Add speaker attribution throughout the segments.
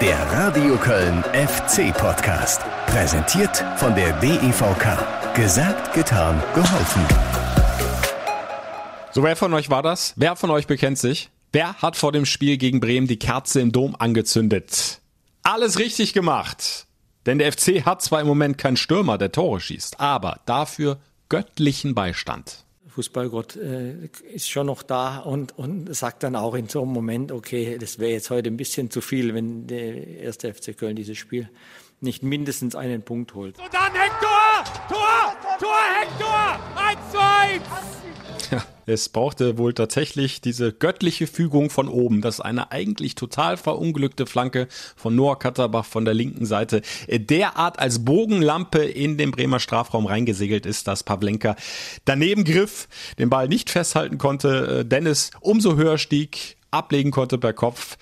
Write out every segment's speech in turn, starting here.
Speaker 1: Der Radio Köln FC Podcast. Präsentiert von der DEVK. Gesagt, getan, geholfen.
Speaker 2: So, wer von euch war das? Wer von euch bekennt sich? Wer hat vor dem Spiel gegen Bremen die Kerze im Dom angezündet? Alles richtig gemacht. Denn der FC hat zwar im Moment keinen Stürmer, der Tore schießt, aber dafür göttlichen Beistand.
Speaker 3: Fußballgott äh, ist schon noch da und, und sagt dann auch in so einem Moment, okay, das wäre jetzt heute ein bisschen zu viel, wenn der erste FC Köln dieses Spiel nicht mindestens einen Punkt holt.
Speaker 4: Und dann Hector! Tor! Tor Hector! 1 zu 1!
Speaker 2: Ja, es brauchte wohl tatsächlich diese göttliche Fügung von oben, dass eine eigentlich total verunglückte Flanke von Noah Katterbach von der linken Seite derart als Bogenlampe in den Bremer Strafraum reingesegelt ist, dass Pavlenka daneben griff, den Ball nicht festhalten konnte, Dennis umso höher stieg, ablegen konnte per Kopf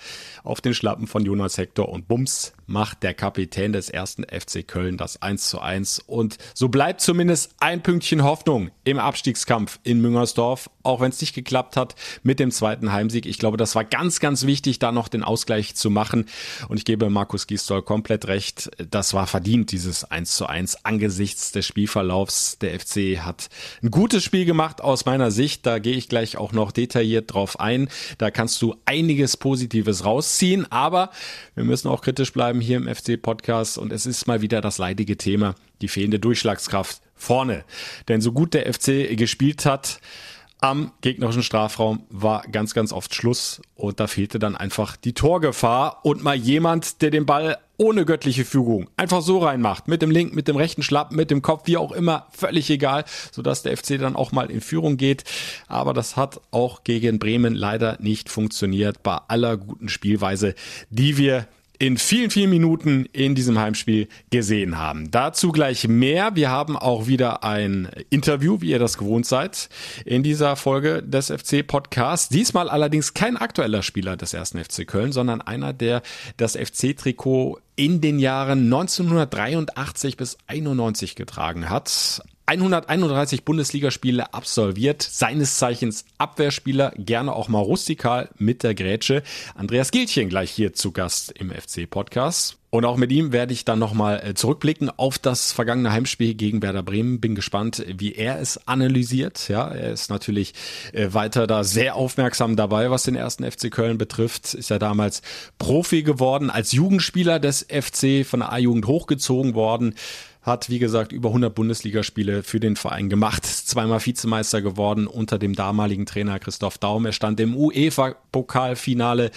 Speaker 2: auf den Schlappen von Jonas Hector und Bums macht der Kapitän des ersten FC Köln das 1 zu 1 und so bleibt zumindest ein Pünktchen Hoffnung im Abstiegskampf in Müngersdorf, auch wenn es nicht geklappt hat mit dem zweiten Heimsieg. Ich glaube, das war ganz, ganz wichtig, da noch den Ausgleich zu machen und ich gebe Markus Gisdol komplett recht, das war verdient, dieses 1 zu 1 angesichts des Spielverlaufs. Der FC hat ein gutes Spiel gemacht aus meiner Sicht, da gehe ich gleich auch noch detailliert drauf ein. Da kannst du einiges Positives rausziehen ziehen, aber wir müssen auch kritisch bleiben hier im FC-Podcast und es ist mal wieder das leidige Thema, die fehlende Durchschlagskraft vorne. Denn so gut der FC gespielt hat, am gegnerischen Strafraum war ganz, ganz oft Schluss. Und da fehlte dann einfach die Torgefahr. Und mal jemand, der den Ball ohne göttliche Fügung. Einfach so reinmacht, mit dem linken, mit dem rechten Schlappen, mit dem Kopf, wie auch immer, völlig egal, sodass der FC dann auch mal in Führung geht. Aber das hat auch gegen Bremen leider nicht funktioniert. Bei aller guten Spielweise, die wir in vielen, vielen Minuten in diesem Heimspiel gesehen haben. Dazu gleich mehr. Wir haben auch wieder ein Interview, wie ihr das gewohnt seid, in dieser Folge des FC Podcasts. Diesmal allerdings kein aktueller Spieler des ersten FC Köln, sondern einer, der das FC-Trikot in den Jahren 1983 bis 91 getragen hat. 131 Bundesligaspiele absolviert, seines Zeichens Abwehrspieler, gerne auch mal rustikal mit der Grätsche. Andreas Gilchen gleich hier zu Gast im FC-Podcast. Und auch mit ihm werde ich dann nochmal äh, zurückblicken auf das vergangene Heimspiel gegen Werder Bremen. Bin gespannt, wie er es analysiert. Ja, er ist natürlich äh, weiter da sehr aufmerksam dabei, was den ersten FC Köln betrifft. Ist ja damals Profi geworden, als Jugendspieler des FC von der A-Jugend hochgezogen worden hat, wie gesagt, über 100 Bundesligaspiele für den Verein gemacht, zweimal Vizemeister geworden unter dem damaligen Trainer Christoph Daum. Er stand im UEFA-Pokalfinale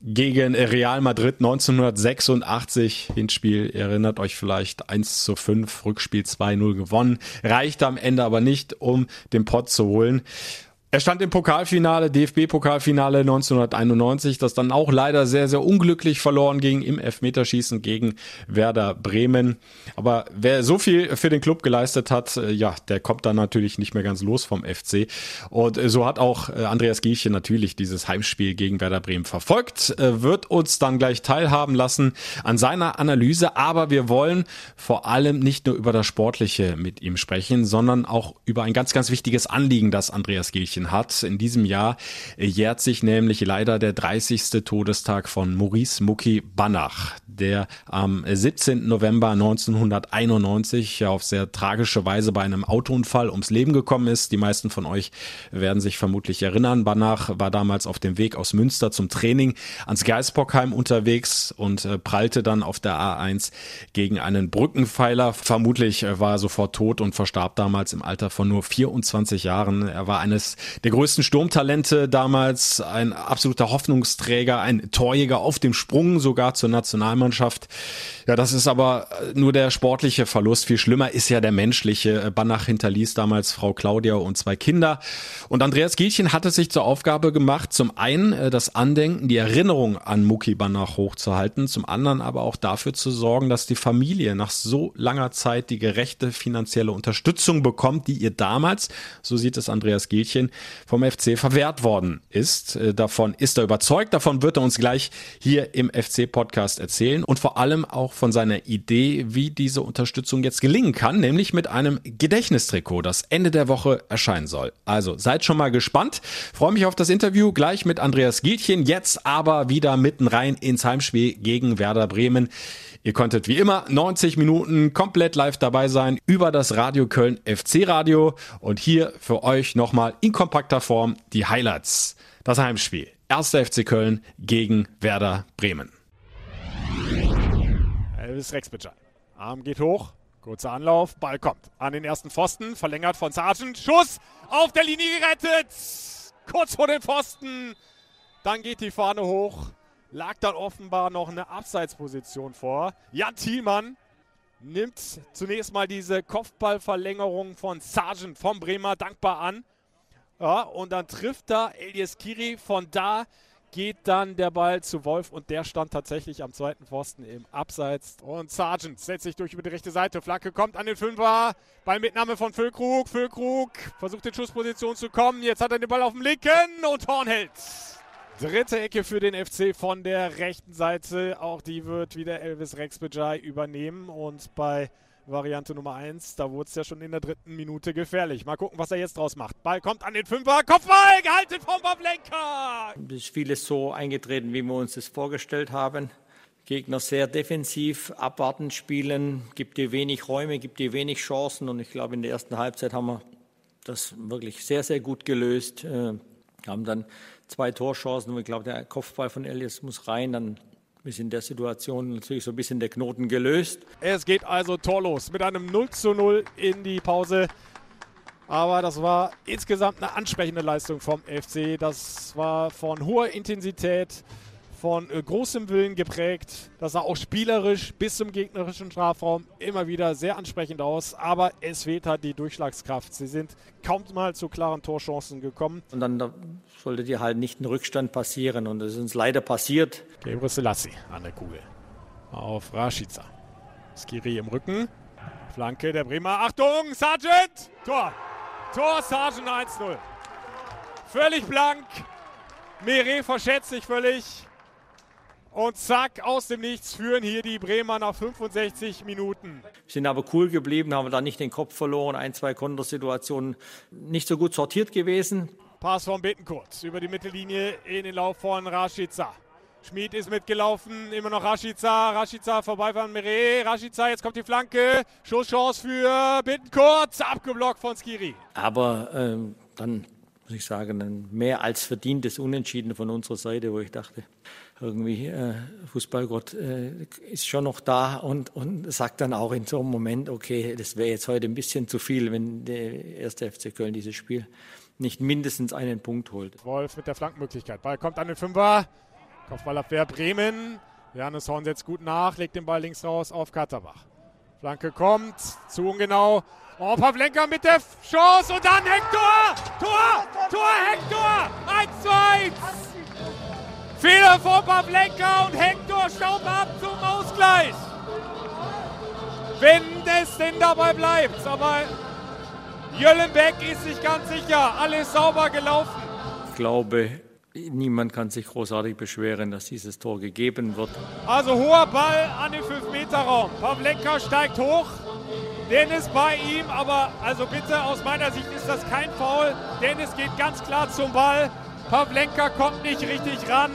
Speaker 2: gegen Real Madrid 1986. Hinspiel erinnert euch vielleicht 1 zu 5, Rückspiel 2-0 gewonnen. Reichte am Ende aber nicht, um den Pott zu holen. Er stand im Pokalfinale, DFB-Pokalfinale 1991, das dann auch leider sehr, sehr unglücklich verloren ging im Elfmeterschießen gegen Werder Bremen. Aber wer so viel für den Club geleistet hat, äh, ja, der kommt dann natürlich nicht mehr ganz los vom FC. Und äh, so hat auch äh, Andreas Gielchen natürlich dieses Heimspiel gegen Werder Bremen verfolgt, wird uns dann gleich teilhaben lassen an seiner Analyse. Aber wir wollen vor allem nicht nur über das Sportliche mit ihm sprechen, sondern auch über ein ganz, ganz wichtiges Anliegen, das Andreas Gielchen Sternchen hat. In diesem Jahr jährt sich nämlich leider der 30. Todestag von Maurice Mucki Banach, der am 17. November 1991 auf sehr tragische Weise bei einem Autounfall ums Leben gekommen ist. Die meisten von euch werden sich vermutlich erinnern. Banach war damals auf dem Weg aus Münster zum Training ans Geisbockheim unterwegs und äh, prallte dann auf der A1 gegen einen Brückenpfeiler. Vermutlich äh, war er sofort tot und verstarb damals im Alter von nur 24 Jahren. Er war eines der größten Sturmtalente damals, ein absoluter Hoffnungsträger, ein Torjäger auf dem Sprung sogar zur Nationalmannschaft. Ja, das ist aber nur der sportliche Verlust. Viel schlimmer ist ja der menschliche. Banach hinterließ damals Frau Claudia und zwei Kinder. Und Andreas Gielchen hatte sich zur Aufgabe gemacht, zum einen äh, das Andenken, die Erinnerung an Muki Banach hochzuhalten, zum anderen aber auch dafür zu sorgen, dass die Familie nach so langer Zeit die gerechte finanzielle Unterstützung bekommt, die ihr damals, so sieht es Andreas Gielchen, vom FC verwehrt worden ist. Äh, davon ist er überzeugt, davon wird er uns gleich hier im FC-Podcast erzählen und vor allem auch von seiner Idee, wie diese Unterstützung jetzt gelingen kann, nämlich mit einem Gedächtnistrikot, das Ende der Woche erscheinen soll. Also seid schon mal gespannt. Freue mich auf das Interview gleich mit Andreas Gielchen. Jetzt aber wieder mitten rein ins Heimspiel gegen Werder Bremen. Ihr konntet wie immer 90 Minuten komplett live dabei sein über das Radio Köln FC Radio und hier für euch nochmal in kompakter Form die Highlights. Das Heimspiel. 1. FC Köln gegen Werder Bremen.
Speaker 4: Elvis Rexbitschei. Arm geht hoch. Kurzer Anlauf. Ball kommt an den ersten Pfosten. Verlängert von Sargent. Schuss auf der Linie gerettet. Kurz vor den Pfosten. Dann geht die Fahne hoch lag dann offenbar noch eine Abseitsposition vor. Jan Thielmann nimmt zunächst mal diese Kopfballverlängerung von Sargent vom Bremer dankbar an. Ja, und dann trifft da Elias Kiri. Von da geht dann der Ball zu Wolf und der stand tatsächlich am zweiten Pfosten im Abseits. Und Sargent setzt sich durch über die rechte Seite. Flagge kommt an den Fünfer. Ballmitnahme von Füllkrug. Füllkrug versucht in Schussposition zu kommen. Jetzt hat er den Ball auf dem linken und Horn hält. Dritte Ecke für den FC von der rechten Seite. Auch die wird wieder Elvis Rex Bejai übernehmen. Und bei Variante Nummer 1, da wurde es ja schon in der dritten Minute gefährlich. Mal gucken, was er jetzt draus macht. Ball kommt an den Fünfer. Kopfball gehalten vom Pavlenka.
Speaker 3: Es ist vieles so eingetreten, wie wir uns das vorgestellt haben. Gegner sehr defensiv, abwarten spielen, gibt dir wenig Räume, gibt dir wenig Chancen. Und ich glaube, in der ersten Halbzeit haben wir das wirklich sehr, sehr gut gelöst. Äh, haben dann zwei Torchancen und ich glaube, der Kopfball von Elias muss rein, dann ist in der Situation natürlich so ein bisschen der Knoten gelöst.
Speaker 4: Es geht also torlos mit einem 0 zu 0 in die Pause. Aber das war insgesamt eine ansprechende Leistung vom FC. Das war von hoher Intensität, von äh, großem Willen geprägt. Das sah auch spielerisch bis zum gegnerischen Strafraum immer wieder sehr ansprechend aus. Aber es fehlt halt die Durchschlagskraft. Sie sind kaum mal zu klaren Torchancen gekommen.
Speaker 3: Und dann da sollte dir halt nicht ein Rückstand passieren. Und das ist uns leider passiert.
Speaker 4: Gebre Selassie an der Kugel. Auf Rashica. Skiri im Rücken. Flanke der Bremer. Achtung, Sargent! Tor! Tor, Sargent 1-0. Völlig blank. Meret verschätzt sich völlig. Und zack, aus dem Nichts führen hier die Bremer nach 65 Minuten.
Speaker 3: Sind aber cool geblieben, haben da nicht den Kopf verloren. Ein, zwei Kontersituationen nicht so gut sortiert gewesen.
Speaker 4: Pass von Bittenkurt über die Mittellinie in den Lauf von Rashica. Schmid ist mitgelaufen, immer noch Rashica. Rashica vorbei von Meret. Rashica, jetzt kommt die Flanke. Schusschance für Bittenkurt. Abgeblockt von Skiri.
Speaker 3: Aber ähm, dann muss ich sagen, ein mehr als verdientes Unentschieden von unserer Seite, wo ich dachte, irgendwie äh, Fußballgott äh, ist schon noch da und, und sagt dann auch in so einem Moment, okay, das wäre jetzt heute ein bisschen zu viel, wenn der erste FC Köln dieses Spiel nicht mindestens einen Punkt holt.
Speaker 4: Wolf mit der Flankenmöglichkeit. Ball kommt an den Fünfer. Kopfballabwehr Bremen. Janis Horn setzt gut nach, legt den Ball links raus auf Katterbach. Flanke kommt, zu ungenau. Oh, Pavlenka mit der Chance und dann Hector! Tor! Tor, Hector! 1 zu 1! Fehler von Pavlenka und Hector staubt ab zum Ausgleich. Wenn es denn dabei bleibt. Aber Jöllenbeck ist sich ganz sicher. Alles sauber gelaufen.
Speaker 3: Ich glaube, niemand kann sich großartig beschweren, dass dieses Tor gegeben wird.
Speaker 4: Also hoher Ball an den 5-Meter-Raum. Pavlenka steigt hoch. Dennis bei ihm, aber also bitte aus meiner Sicht ist das kein Foul. Dennis geht ganz klar zum Ball. Pavlenka kommt nicht richtig ran.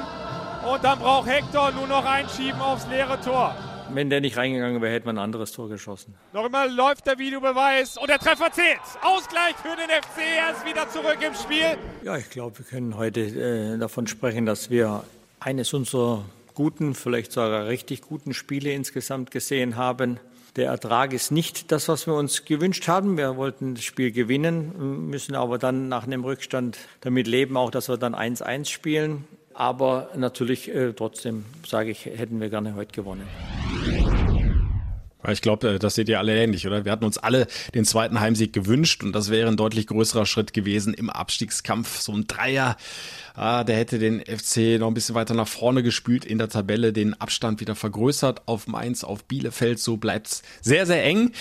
Speaker 4: Und dann braucht Hector nur noch einschieben aufs leere Tor.
Speaker 3: Wenn der nicht reingegangen wäre, hätte man ein anderes Tor geschossen.
Speaker 4: Noch immer läuft der Videobeweis und der Treffer zählt. Ausgleich für den FC, er ist wieder zurück im Spiel.
Speaker 3: Ja, ich glaube, wir können heute äh, davon sprechen, dass wir eines unserer guten, vielleicht sogar richtig guten Spiele insgesamt gesehen haben. Der Ertrag ist nicht das, was wir uns gewünscht haben. Wir wollten das Spiel gewinnen, müssen aber dann nach einem Rückstand damit leben, auch dass wir dann 1-1 spielen. Aber natürlich äh, trotzdem, sage ich, hätten wir gerne heute gewonnen.
Speaker 2: Ich glaube, äh, das seht ihr alle ähnlich, oder? Wir hatten uns alle den zweiten Heimsieg gewünscht und das wäre ein deutlich größerer Schritt gewesen im Abstiegskampf. So ein Dreier, ah, der hätte den FC noch ein bisschen weiter nach vorne gespült in der Tabelle, den Abstand wieder vergrößert auf Mainz, auf Bielefeld. So bleibt's sehr, sehr eng.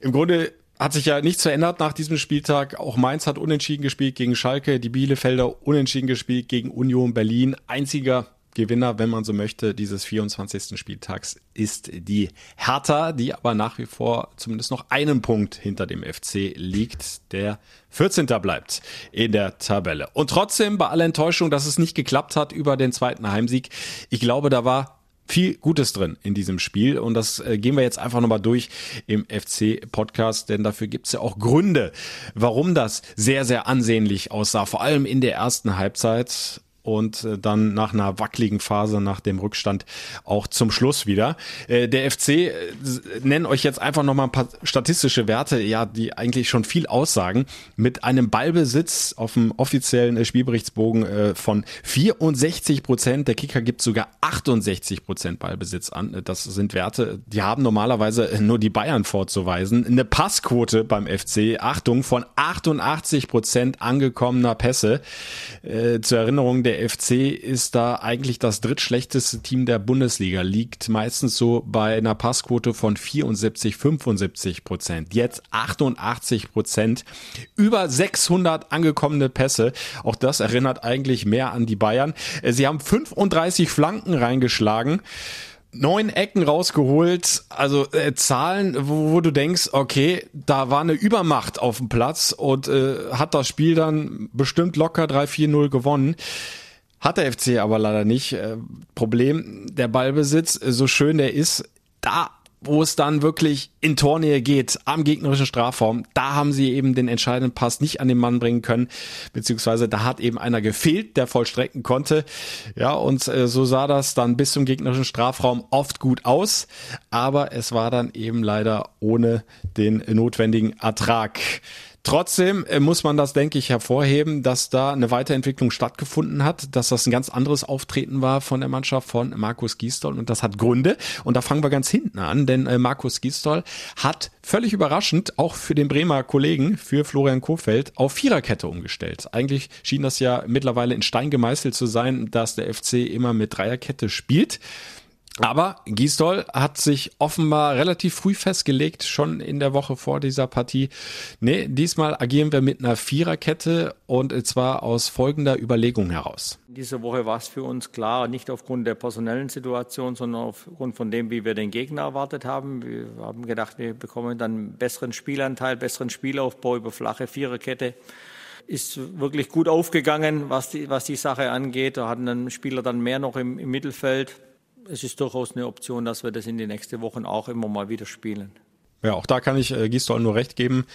Speaker 2: Im Grunde hat sich ja nichts verändert nach diesem Spieltag. Auch Mainz hat unentschieden gespielt gegen Schalke, die Bielefelder unentschieden gespielt gegen Union Berlin. Einziger Gewinner, wenn man so möchte, dieses 24. Spieltags ist die Hertha, die aber nach wie vor zumindest noch einen Punkt hinter dem FC liegt, der 14. bleibt in der Tabelle. Und trotzdem, bei aller Enttäuschung, dass es nicht geklappt hat über den zweiten Heimsieg, ich glaube, da war viel Gutes drin in diesem Spiel und das äh, gehen wir jetzt einfach nochmal durch im FC-Podcast, denn dafür gibt's ja auch Gründe, warum das sehr, sehr ansehnlich aussah, vor allem in der ersten Halbzeit und äh, dann nach einer wackeligen Phase nach dem Rückstand auch zum Schluss wieder. Äh, der FC äh, nennen euch jetzt einfach noch mal ein paar statistische Werte, ja, die eigentlich schon viel aussagen. Mit einem Ballbesitz auf dem offiziellen Spielberichtsbogen von 64 Prozent. Der Kicker gibt sogar 68 Prozent Ballbesitz an. Das sind Werte, die haben normalerweise nur die Bayern vorzuweisen. Eine Passquote beim FC, Achtung, von 88 Prozent angekommener Pässe. zur Erinnerung, der der FC ist da eigentlich das drittschlechteste Team der Bundesliga, liegt meistens so bei einer Passquote von 74, 75 Prozent. Jetzt 88 Prozent, über 600 angekommene Pässe. Auch das erinnert eigentlich mehr an die Bayern. Sie haben 35 Flanken reingeschlagen neun Ecken rausgeholt, also äh, Zahlen, wo, wo, du denkst, okay, da war eine Übermacht auf dem Platz und äh, hat das Spiel dann bestimmt locker 3-4-0 gewonnen. Hat der FC aber leider nicht. Äh, Problem, der Ballbesitz, äh, so schön der ist, da wo es dann wirklich in Tornähe geht, am gegnerischen Strafraum, da haben sie eben den entscheidenden Pass nicht an den Mann bringen können, beziehungsweise da hat eben einer gefehlt, der vollstrecken konnte. Ja, und äh, so sah das dann bis zum gegnerischen Strafraum oft gut aus, aber es war dann eben leider ohne den notwendigen Ertrag. Trotzdem äh, muss man das, denke ich, hervorheben, dass da eine Weiterentwicklung stattgefunden hat, dass das ein ganz anderes Auftreten war von der Mannschaft von Markus Gisdol und das hat Gründe und da fangen wir ganz hinten an, denn äh, Markus Gisdol hat völlig überraschend auch für den Bremer Kollegen, für Florian Kofeld, auf Viererkette umgestellt. Eigentlich schien das ja mittlerweile in Stein gemeißelt zu sein, dass der FC immer mit Dreierkette spielt. Aber Gisdol hat sich offenbar relativ früh festgelegt, schon in der Woche vor dieser Partie. Nee, diesmal agieren wir mit einer Viererkette und zwar aus folgender Überlegung heraus.
Speaker 3: Diese Woche war es für uns klar, nicht aufgrund der personellen Situation, sondern aufgrund von dem, wie wir den Gegner erwartet haben. Wir haben gedacht, wir bekommen dann besseren Spielanteil, besseren Spielaufbau über flache Viererkette ist wirklich gut aufgegangen, was die, was die Sache angeht. Da hatten dann Spieler dann mehr noch im, im Mittelfeld es ist durchaus eine Option, dass wir das in den nächsten Wochen auch immer mal wieder spielen.
Speaker 2: Ja, auch da kann ich äh, Gisdol nur recht geben.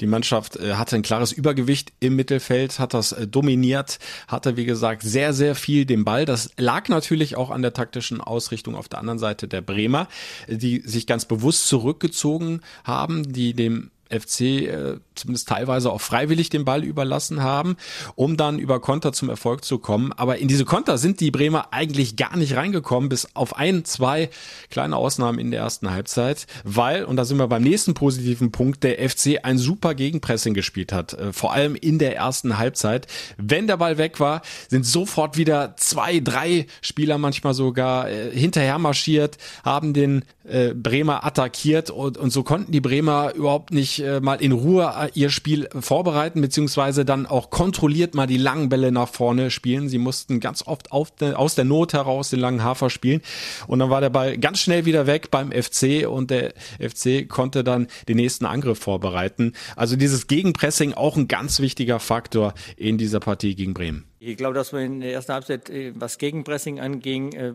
Speaker 2: Die Mannschaft äh, hatte ein klares Übergewicht im Mittelfeld, hat das äh, dominiert, hatte wie gesagt sehr, sehr viel den Ball. Das lag natürlich auch an der taktischen Ausrichtung auf der anderen Seite der Bremer, die sich ganz bewusst zurückgezogen haben, die dem FC äh, zumindest teilweise auch freiwillig den Ball überlassen haben, um dann über Konter zum Erfolg zu kommen. Aber in diese Konter sind die Bremer eigentlich gar nicht reingekommen, bis auf ein, zwei kleine Ausnahmen in der ersten Halbzeit, weil, und da sind wir beim nächsten positiven Punkt, der FC ein super Gegenpressing gespielt hat, äh, vor allem in der ersten Halbzeit. Wenn der Ball weg war, sind sofort wieder zwei, drei Spieler manchmal sogar äh, hinterher marschiert, haben den äh, Bremer attackiert und, und so konnten die Bremer überhaupt nicht mal in Ruhe ihr Spiel vorbereiten, beziehungsweise dann auch kontrolliert mal die langen Bälle nach vorne spielen. Sie mussten ganz oft auf, aus der Not heraus den langen Hafer spielen und dann war der Ball ganz schnell wieder weg beim FC und der FC konnte dann den nächsten Angriff vorbereiten. Also dieses Gegenpressing auch ein ganz wichtiger Faktor in dieser Partie gegen Bremen.
Speaker 3: Ich glaube, dass wir in der ersten Halbzeit, äh, was Gegenpressing anging, äh,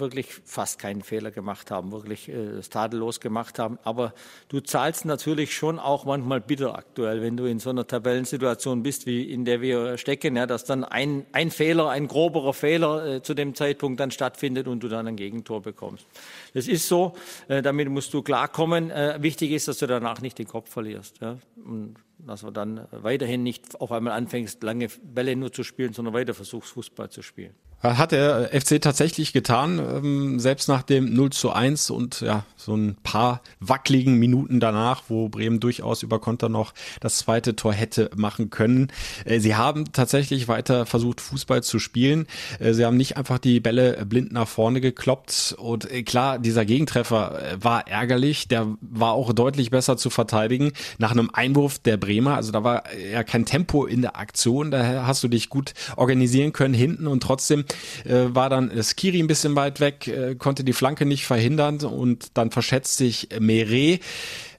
Speaker 3: wirklich fast keinen Fehler gemacht haben, wirklich äh, tadellos gemacht haben. Aber du zahlst natürlich schon auch manchmal bitter aktuell, wenn du in so einer Tabellensituation bist, wie in der wir stecken, ja, dass dann ein, ein Fehler, ein groberer Fehler zu dem Zeitpunkt dann stattfindet und du dann ein Gegentor bekommst. Das ist so, damit musst du klarkommen. Wichtig ist, dass du danach nicht den Kopf verlierst. Ja. Und dass du dann weiterhin nicht auf einmal anfängst, lange Bälle nur zu spielen, sondern weiter versuchst, Fußball zu spielen.
Speaker 2: Hat der FC tatsächlich getan, ähm, selbst nach dem 0 zu 1 und ja, so ein paar wackeligen Minuten danach, wo Bremen durchaus über Konter noch das zweite Tor hätte machen können. Äh, sie haben tatsächlich weiter versucht, Fußball zu spielen. Äh, sie haben nicht einfach die Bälle blind nach vorne gekloppt. Und äh, klar, dieser Gegentreffer war ärgerlich. Der war auch deutlich besser zu verteidigen. Nach einem Einwurf der Bremer, also da war ja kein Tempo in der Aktion. Da hast du dich gut organisieren können hinten und trotzdem war dann Skiri ein bisschen weit weg, konnte die Flanke nicht verhindern und dann verschätzt sich Meret.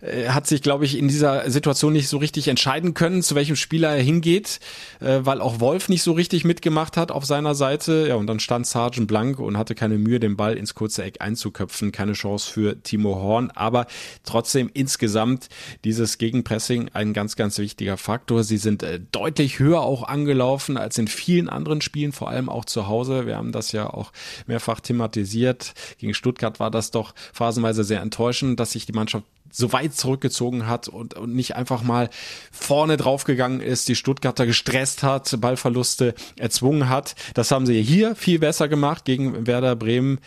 Speaker 2: Äh, hat sich, glaube ich, in dieser Situation nicht so richtig entscheiden können, zu welchem Spieler er hingeht, äh, weil auch Wolf nicht so richtig mitgemacht hat auf seiner Seite. Ja, und dann stand Sargent blank und hatte keine Mühe, den Ball ins kurze Eck einzuköpfen. Keine Chance für Timo Horn, aber trotzdem insgesamt dieses Gegenpressing ein ganz, ganz wichtiger Faktor. Sie sind äh, deutlich höher auch angelaufen als in vielen anderen Spielen, vor allem auch zu Hause. Wir haben das ja auch mehrfach thematisiert. Gegen Stuttgart war das doch phasenweise sehr enttäuschend, dass sich die Mannschaft so weit zurückgezogen hat und, und nicht einfach mal vorne draufgegangen ist, die Stuttgarter gestresst hat, Ballverluste erzwungen hat. Das haben sie hier viel besser gemacht gegen Werder Bremen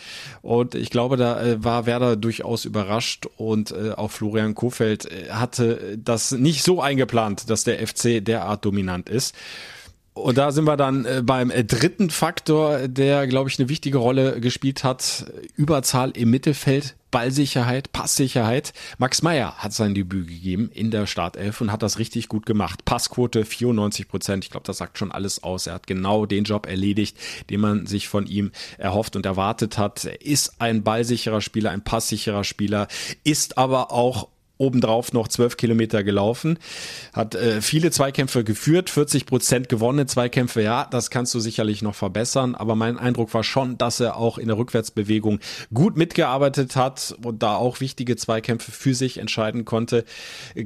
Speaker 2: und ich glaube, da äh, war Werder durchaus überrascht und äh, auch Florian Kofeld äh, hatte das nicht so eingeplant, dass der FC derart dominant ist. Und da sind wir dann äh, beim äh, dritten Faktor, der, glaube ich, eine wichtige Rolle gespielt hat. Überzahl im Mittelfeld, Ballsicherheit, Passsicherheit. Max Meyer hat sein Debüt gegeben in der Startelf und hat das richtig gut gemacht. Passquote 94 Prozent. Ich glaube, das sagt schon alles aus. Er hat genau den Job erledigt, den man sich von ihm erhofft und erwartet hat. Er ist ein ballsicherer Spieler, ein passsicherer Spieler, ist aber auch obendrauf noch zwölf Kilometer gelaufen, hat äh, viele Zweikämpfe geführt, 40 Prozent gewonnene Zweikämpfe, ja, das kannst du sicherlich noch verbessern, aber mein Eindruck war schon, dass er auch in der Rückwärtsbewegung gut mitgearbeitet hat und da auch wichtige Zweikämpfe für sich entscheiden konnte.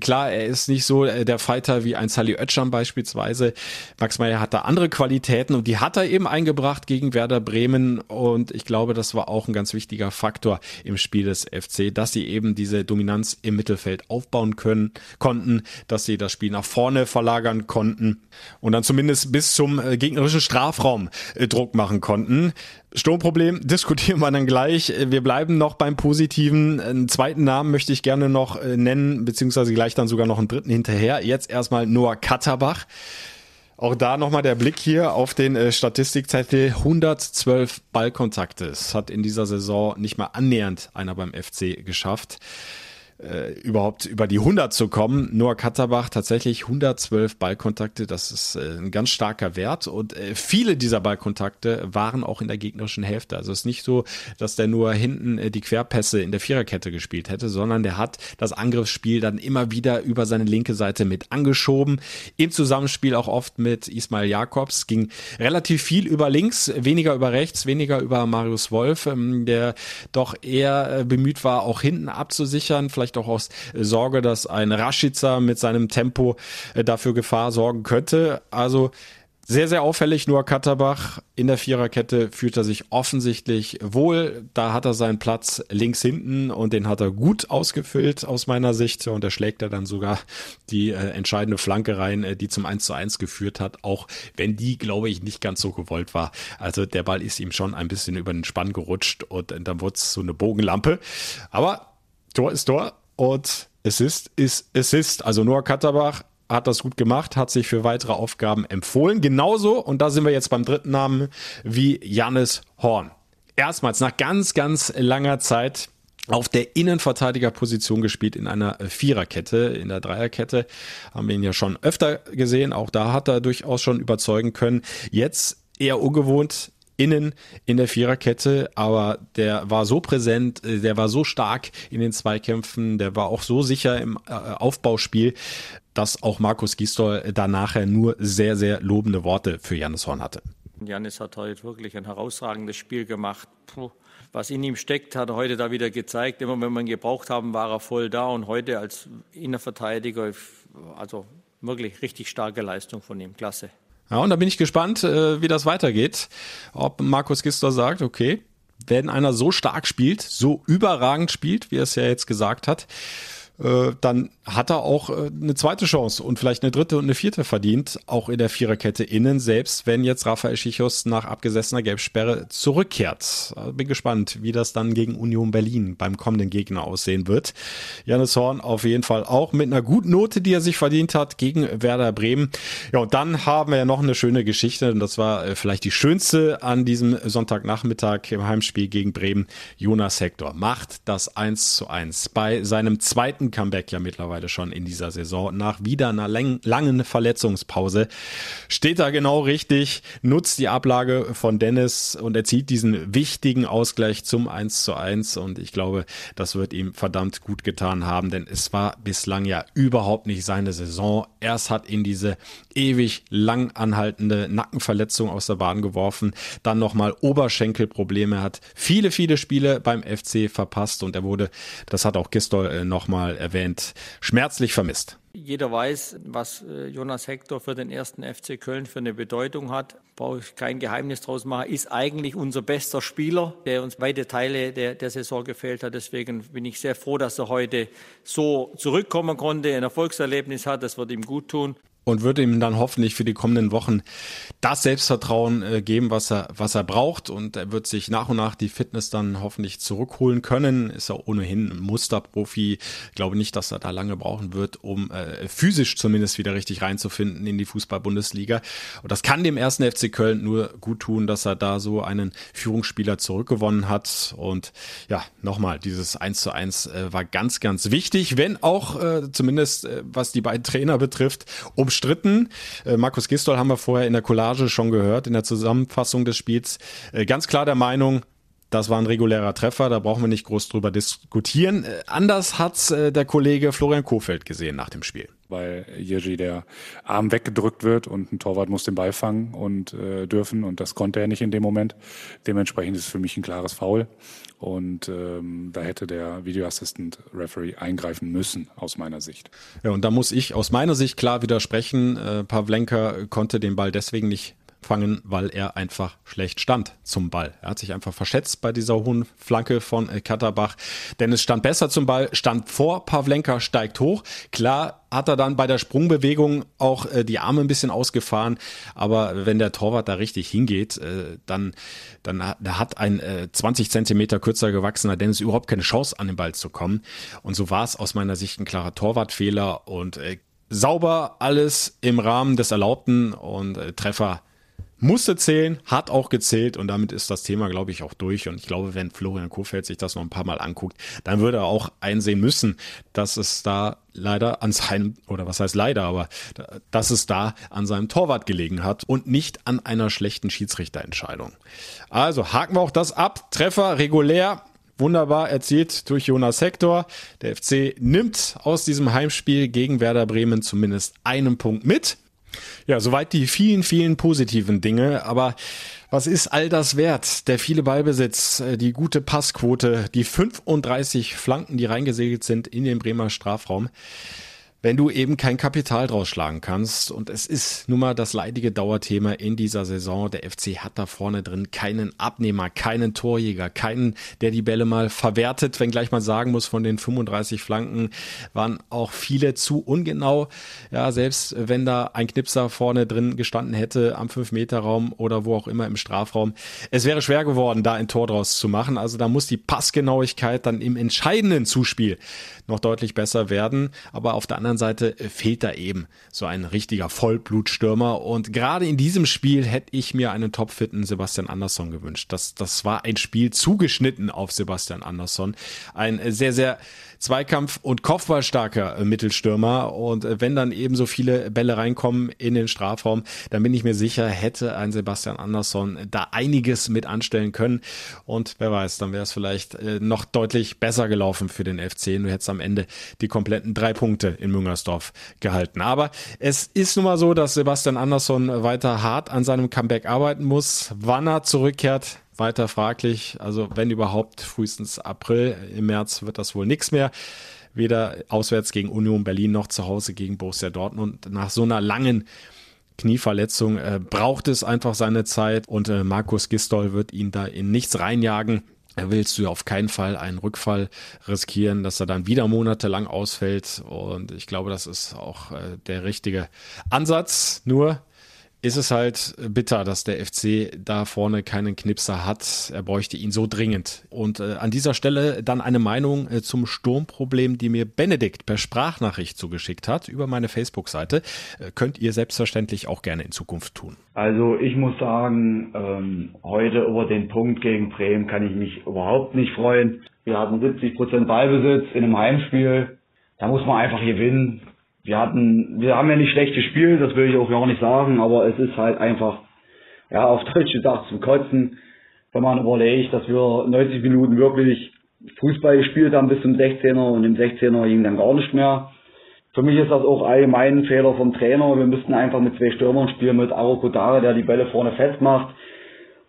Speaker 2: Klar, er ist nicht so äh, der Fighter wie ein Sally Oetschan beispielsweise. Max Meyer hat da andere Qualitäten und die hat er eben eingebracht gegen Werder Bremen und ich glaube, das war auch ein ganz wichtiger Faktor im Spiel des FC, dass sie eben diese Dominanz im Mittelfeld Mittelfeld aufbauen können, konnten, dass sie das Spiel nach vorne verlagern konnten und dann zumindest bis zum äh, gegnerischen Strafraum äh, Druck machen konnten. Sturmproblem diskutieren wir dann gleich. Wir bleiben noch beim Positiven. Einen zweiten Namen möchte ich gerne noch äh, nennen, beziehungsweise gleich dann sogar noch einen dritten hinterher. Jetzt erstmal Noah Katterbach. Auch da nochmal der Blick hier auf den äh, Statistikzettel. 112 Ballkontakte. Es hat in dieser Saison nicht mal annähernd einer beim FC geschafft äh, überhaupt über die 100 zu kommen. Noah Katterbach tatsächlich 112 Ballkontakte, das ist äh, ein ganz starker Wert und äh, viele dieser Ballkontakte waren auch in der gegnerischen Hälfte. Also es ist nicht so, dass der nur hinten äh, die Querpässe in der Viererkette gespielt hätte, sondern der hat das Angriffsspiel dann immer wieder über seine linke Seite mit angeschoben. Im Zusammenspiel auch oft mit Ismail Jakobs ging relativ viel über links, weniger über rechts, weniger über Marius Wolf, ähm, der doch eher äh, bemüht war, auch hinten abzusichern, vielleicht vielleicht auch aus Sorge, dass ein Rashica mit seinem Tempo äh, dafür Gefahr sorgen könnte. Also sehr, sehr auffällig, nur Katterbach in der Viererkette fühlt er sich offensichtlich wohl. Da hat er seinen Platz links hinten und den hat er gut ausgefüllt aus meiner Sicht. Und da schlägt er dann sogar die äh, entscheidende Flanke rein, äh, die zum 1 zu 1 geführt hat, auch wenn die, glaube ich, nicht ganz so gewollt war. Also der Ball ist ihm schon ein bisschen über den Spann gerutscht und dann wurde es so eine Bogenlampe. Aber Tor ist Tor und Assist ist Assist. Also Noah Katterbach hat das gut gemacht, hat sich für weitere Aufgaben empfohlen. Genauso, und da sind wir jetzt beim dritten Namen, wie Jannis Horn. Erstmals nach ganz, ganz langer Zeit auf der Innenverteidigerposition gespielt in einer Viererkette, in der Dreierkette. Haben wir ihn ja schon öfter gesehen. Auch da hat er durchaus schon überzeugen können. Jetzt eher ungewohnt innen in der Viererkette, aber der war so präsent, äh, der war so stark in den Zweikämpfen, der war auch so sicher im äh, Aufbauspiel, dass auch Markus Gisdol da nachher nur sehr, sehr lobende Worte für Janis Horn hatte.
Speaker 3: Janis hat heute wirklich ein herausragendes Spiel gemacht. Puh. Was in ihm steckt, hat er heute da wieder gezeigt. Immer wenn wir ihn gebraucht haben, war er voll da und heute als Innenverteidiger, also wirklich richtig starke Leistung von ihm. Klasse.
Speaker 2: Ja, und da bin ich gespannt, äh, wie das weitergeht. Ob Markus Gister sagt, okay, wenn einer so stark spielt, so überragend spielt, wie er es ja jetzt gesagt hat, äh, dann hat er auch äh, eine zweite Chance und vielleicht eine dritte und eine vierte verdient, auch in der Viererkette innen, selbst wenn jetzt Rafael Schichos nach abgesessener Gelbsperre zurückkehrt. Also bin gespannt, wie das dann gegen Union Berlin beim kommenden Gegner aussehen wird. Janis Horn auf jeden Fall auch mit einer guten Note, die er sich verdient hat gegen Werder Bremen. Ja, und dann haben wir ja noch eine schöne Geschichte und das war äh, vielleicht die schönste an diesem Sonntagnachmittag im Heimspiel gegen Bremen. Jonas Hector macht das 1 zu 1 bei seinem zweiten Comeback ja mittlerweile schon in dieser Saison. Nach wieder einer langen Verletzungspause steht er genau richtig, nutzt die Ablage von Dennis und erzielt diesen wichtigen Ausgleich zum 1 zu 1 und ich glaube, das wird ihm verdammt gut getan haben, denn es war bislang ja überhaupt nicht seine Saison. Erst hat ihn diese ewig lang anhaltende Nackenverletzung aus der Bahn geworfen, dann nochmal Oberschenkelprobleme, hat viele, viele Spiele beim FC verpasst und er wurde, das hat auch Gistol äh, nochmal erwähnt, schmerzlich vermisst.
Speaker 3: Jeder weiß, was äh, Jonas Hector für den ersten FC Köln für eine Bedeutung hat. Brauche ich kein Geheimnis draus machen. Ist eigentlich unser bester Spieler, der uns weite Teile der, der Saison gefehlt hat. Deswegen bin ich sehr froh, dass er heute so zurückkommen konnte, ein Erfolgserlebnis hat. Das wird ihm gut tun
Speaker 2: und würde ihm dann hoffentlich für die kommenden Wochen das Selbstvertrauen äh, geben, was er, was er braucht. Und er wird sich nach und nach die Fitness dann hoffentlich zurückholen können. Ist er ohnehin ein Musterprofi. Ich glaube nicht, dass er da lange brauchen wird, um äh, physisch zumindest wieder richtig reinzufinden in die Fußball-Bundesliga. Und das kann dem ersten FC Köln nur gut tun, dass er da so einen Führungsspieler zurückgewonnen hat. Und ja, nochmal, dieses 1 zu 1 äh, war ganz, ganz wichtig, wenn auch äh, zumindest äh, was die beiden Trainer betrifft, um umstritten. Äh, Markus Gistol haben wir vorher in der Collage schon gehört, in der Zusammenfassung des Spiels. Äh, ganz klar der Meinung, das war ein regulärer Treffer, da brauchen wir nicht groß drüber diskutieren. Äh, anders hat's äh, der Kollege Florian Kofeld gesehen nach dem Spiel.
Speaker 5: Weil Jerzy der Arm weggedrückt wird und ein Torwart muss den Ball fangen und äh, dürfen und das konnte er nicht in dem Moment. Dementsprechend ist es für mich ein klares Foul und ähm, da hätte der Video Assistant Referee eingreifen müssen aus meiner Sicht.
Speaker 2: Ja, und da muss ich aus meiner Sicht klar widersprechen. Äh, Pavlenka konnte den Ball deswegen nicht fangen, weil er einfach schlecht stand zum Ball. Er hat sich einfach verschätzt bei dieser hohen Flanke von äh, Katterbach. Dennis stand besser zum Ball, stand vor, Pavlenka steigt hoch. Klar hat er dann bei der Sprungbewegung auch äh, die Arme ein bisschen ausgefahren, aber wenn der Torwart da richtig hingeht, äh, dann, dann da hat ein äh, 20 Zentimeter kürzer gewachsener Dennis überhaupt keine Chance an den Ball zu kommen. Und so war es aus meiner Sicht ein klarer Torwartfehler und sauber alles im Rahmen des Erlaubten und Treffer musste zählen, hat auch gezählt und damit ist das Thema, glaube ich, auch durch. Und ich glaube, wenn Florian Kofeld sich das noch ein paar Mal anguckt, dann würde er auch einsehen müssen, dass es da leider an seinem, oder was heißt leider, aber dass es da an seinem Torwart gelegen hat und nicht an einer schlechten Schiedsrichterentscheidung. Also haken wir auch das ab. Treffer regulär. Wunderbar erzielt durch Jonas Hector. Der FC nimmt aus diesem Heimspiel gegen Werder Bremen zumindest einen Punkt mit. Ja, soweit die vielen, vielen positiven Dinge. Aber was ist all das wert? Der viele Ballbesitz, äh, die gute Passquote, die 35 Flanken, die reingesegelt sind in den Bremer Strafraum wenn du eben kein Kapital draus schlagen kannst. Und es ist nun mal das leidige Dauerthema in dieser Saison. Der FC hat da vorne drin keinen Abnehmer, keinen Torjäger, keinen, der die Bälle mal verwertet, wenngleich man sagen muss, von den 35 Flanken waren auch viele zu ungenau. Ja, selbst wenn da ein Knipser vorne drin gestanden hätte am 5-Meter-Raum oder wo auch immer im Strafraum. Es wäre schwer geworden, da ein Tor draus zu machen. Also da muss die Passgenauigkeit dann im entscheidenden Zuspiel noch deutlich besser werden. Aber auf der anderen Seite äh, fehlt da eben so ein richtiger Vollblutstürmer. Und gerade in diesem Spiel hätte ich mir einen topfitten Sebastian Andersson gewünscht. Das, das war ein Spiel zugeschnitten auf Sebastian Andersson. Ein äh, sehr, sehr Zweikampf- und Kopfballstarker äh, Mittelstürmer. Und wenn dann eben so viele Bälle reinkommen in den Strafraum, dann bin ich mir sicher, hätte ein Sebastian Andersson da einiges mit anstellen können. Und wer weiß, dann wäre es vielleicht noch deutlich besser gelaufen für den FC. Du hättest am Ende die kompletten drei Punkte in Müngersdorf gehalten. Aber es ist nun mal so, dass Sebastian Andersson weiter hart an seinem Comeback arbeiten muss. Wann er zurückkehrt, weiter fraglich. Also wenn überhaupt frühestens April, im März wird das wohl nichts mehr. Weder auswärts gegen Union Berlin noch zu Hause gegen Borussia Dortmund. Nach so einer langen Knieverletzung äh, braucht es einfach seine Zeit und äh, Markus Gistol wird ihn da in nichts reinjagen. willst du auf keinen Fall einen Rückfall riskieren, dass er dann wieder monatelang ausfällt. Und ich glaube, das ist auch äh, der richtige Ansatz. Nur ist es halt bitter, dass der FC da vorne keinen Knipser hat. Er bräuchte ihn so dringend. Und äh, an dieser Stelle dann eine Meinung äh, zum Sturmproblem, die mir Benedikt per Sprachnachricht zugeschickt hat über meine Facebook-Seite. Äh, könnt ihr selbstverständlich auch gerne in Zukunft tun.
Speaker 6: Also ich muss sagen, ähm, heute über den Punkt gegen Bremen kann ich mich überhaupt nicht freuen. Wir hatten 70 Prozent Ballbesitz in einem Heimspiel. Da muss man einfach gewinnen wir hatten, wir haben ja nicht schlecht gespielt, das will ich auch gar nicht sagen, aber es ist halt einfach, ja, auf Deutsch gesagt zum Kotzen, wenn man überlegt, dass wir 90 Minuten wirklich Fußball gespielt haben bis zum 16er und im 16er ging dann gar nicht mehr. Für mich ist das auch allgemein ein Fehler vom Trainer. Wir müssten einfach mit zwei Stürmern spielen, mit Aro Kodare, der die Bälle vorne festmacht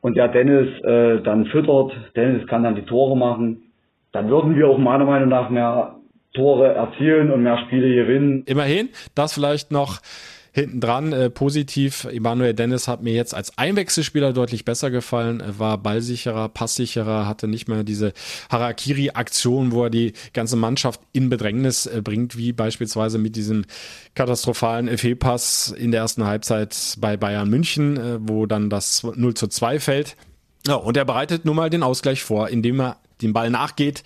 Speaker 6: und der Dennis äh, dann füttert. Dennis kann dann die Tore machen. Dann würden wir auch meiner Meinung nach mehr Tore erzielen und mehr Spiele gewinnen.
Speaker 2: Immerhin, das vielleicht noch hinten dran äh, positiv. Emanuel Dennis hat mir jetzt als Einwechselspieler deutlich besser gefallen, war ballsicherer, passsicherer, hatte nicht mehr diese Harakiri-Aktion, wo er die ganze Mannschaft in Bedrängnis äh, bringt, wie beispielsweise mit diesem katastrophalen Fehlpass in der ersten Halbzeit bei Bayern München, äh, wo dann das 0 zu 2 fällt. Ja, und er bereitet nun mal den Ausgleich vor, indem er den Ball nachgeht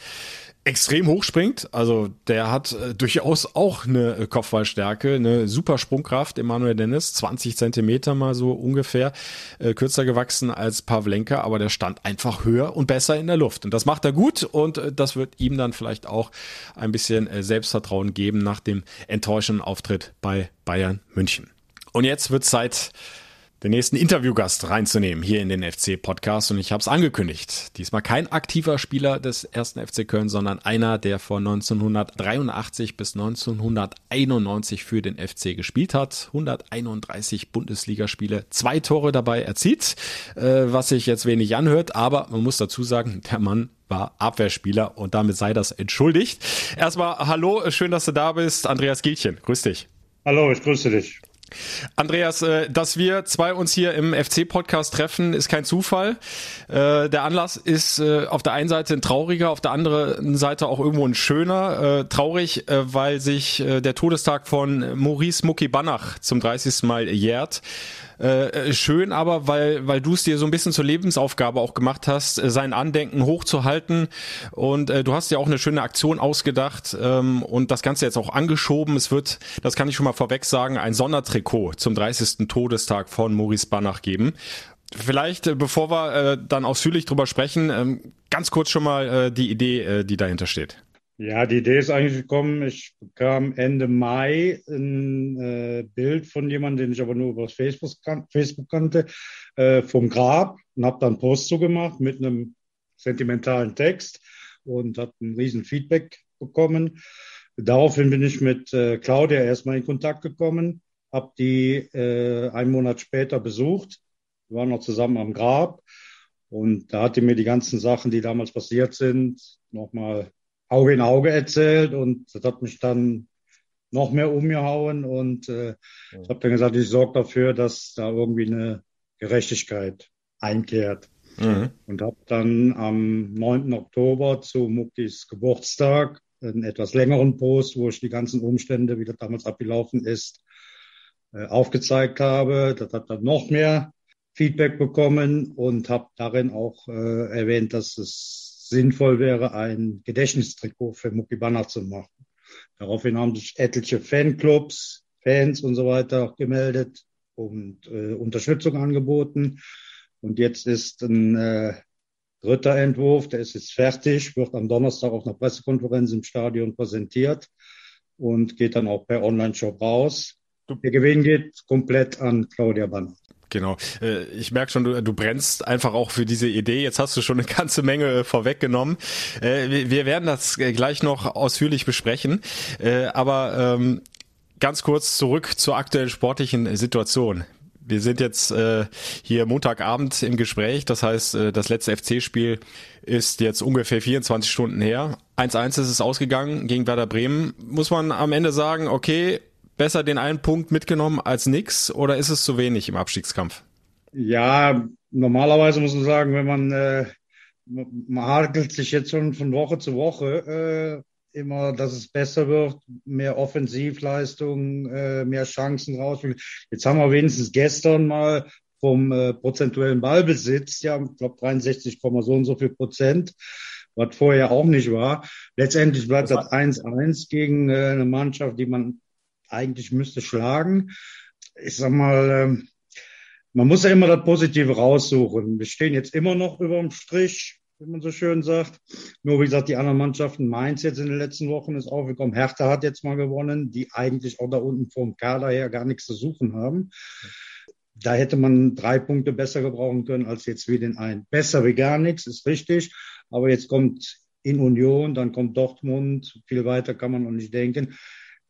Speaker 2: extrem hoch springt. Also der hat äh, durchaus auch eine äh, Kopfballstärke, eine super Sprungkraft. Emanuel Dennis, 20 Zentimeter mal so ungefähr, äh, kürzer gewachsen als Pavlenka, aber der stand einfach höher und besser in der Luft. Und das macht er gut und äh, das wird ihm dann vielleicht auch ein bisschen äh, Selbstvertrauen geben nach dem enttäuschenden Auftritt bei Bayern München. Und jetzt wird Zeit den nächsten Interviewgast reinzunehmen hier in den FC-Podcast. Und ich habe es angekündigt. Diesmal kein aktiver Spieler des ersten FC Köln, sondern einer, der von 1983 bis 1991 für den FC gespielt hat. 131 Bundesligaspiele, zwei Tore dabei erzielt, äh, was sich jetzt wenig anhört. Aber man muss dazu sagen, der Mann war Abwehrspieler und damit sei das entschuldigt. Erstmal hallo, schön, dass du da bist. Andreas Gielchen, grüß dich.
Speaker 7: Hallo, ich grüße dich.
Speaker 2: Andreas, äh, dass wir zwei uns hier im FC-Podcast treffen, ist kein Zufall. Äh, der Anlass ist äh, auf der einen Seite ein trauriger, auf der anderen Seite auch irgendwo ein schöner. Traurig, weil sich der Todestag von Maurice Mucki Banach zum 30. Mal jährt. Äh, schön aber, weil, weil du es dir so ein bisschen zur Lebensaufgabe auch gemacht hast, äh, sein Andenken hochzuhalten. Und äh, du hast ja auch eine schöne Aktion ausgedacht ähm, und das Ganze jetzt auch angeschoben. Es wird, das kann ich schon mal vorweg sagen, ein Sondertrikot zum 30. Todestag von Maurice Banach geben. Vielleicht, äh, bevor wir äh, dann ausführlich drüber sprechen, ähm, ganz kurz schon mal äh, die Idee, äh, die dahinter steht.
Speaker 7: Ja, die Idee ist eigentlich gekommen, ich bekam Ende Mai ein äh, Bild von jemandem, den ich aber nur über Facebook, kan Facebook kannte, äh, vom Grab und habe dann Post zugemacht mit einem sentimentalen Text und habe ein riesen Feedback bekommen. Daraufhin bin ich mit äh, Claudia erstmal in Kontakt gekommen, habe die äh, einen Monat später besucht, wir waren noch zusammen am Grab und da hat die mir die ganzen Sachen, die damals passiert sind, nochmal Auge in Auge erzählt und das hat mich dann noch mehr umgehauen und äh, ich habe dann gesagt, ich sorge dafür, dass da irgendwie eine Gerechtigkeit einkehrt. Mhm. Und habe dann am 9. Oktober zu Muktis Geburtstag einen etwas längeren Post, wo ich die ganzen Umstände, wie das damals abgelaufen ist, äh, aufgezeigt habe. Das hat dann noch mehr Feedback bekommen und habe darin auch äh, erwähnt, dass es sinnvoll wäre, ein Gedächtnistrikot für Mucki Banner zu machen. Daraufhin haben sich etliche Fanclubs, Fans und so weiter gemeldet und äh, Unterstützung angeboten. Und jetzt ist ein äh, dritter Entwurf, der ist jetzt fertig, wird am Donnerstag auf einer Pressekonferenz im Stadion präsentiert und geht dann auch per Online-Shop raus. Der Gewinn geht komplett an Claudia Banner.
Speaker 2: Genau. Äh, ich merke schon, du, du brennst einfach auch für diese Idee. Jetzt hast du schon eine ganze Menge äh, vorweggenommen. Äh, wir werden das gleich noch ausführlich besprechen. Aber ähm, ganz kurz zurück zur aktuellen sportlichen Situation. Wir sind jetzt hier Montagabend im Gespräch. Das heißt, das letzte FC-Spiel ist jetzt ungefähr 24 Stunden her. 1-1 ist es ausgegangen gegen Werder Bremen. Muss man am Ende sagen, okay, besser den einen Punkt mitgenommen als nix oder ist es zu wenig im Abstiegskampf?
Speaker 7: Ja, normalerweise muss man sagen, wenn man äh, man hakelt sich jetzt schon von Woche zu Woche äh, immer, dass es besser wird, mehr Offensivleistung, äh, mehr Chancen raus. Jetzt haben wir wenigstens gestern mal vom äh, prozentuellen Ballbesitz, ja, ich glaube 63, so und so viel Prozent, was vorher auch nicht war. Letztendlich bleibt das 1-1 gegen äh, eine Mannschaft, die man eigentlich müsste schlagen. Ich sag mal, äh, man muss ja immer das Positive raussuchen. Wir stehen jetzt immer noch über dem Strich, wie man so schön sagt. Nur wie gesagt, die anderen Mannschaften, Mainz jetzt in den letzten Wochen ist aufgekommen. Hertha hat jetzt mal gewonnen, die eigentlich auch da unten vom Kader her gar nichts zu suchen haben. Da hätte man drei Punkte besser gebrauchen können als jetzt wie den einen. Besser wie gar nichts, ist richtig. Aber jetzt kommt in Union, dann kommt Dortmund. Viel weiter kann man noch nicht denken.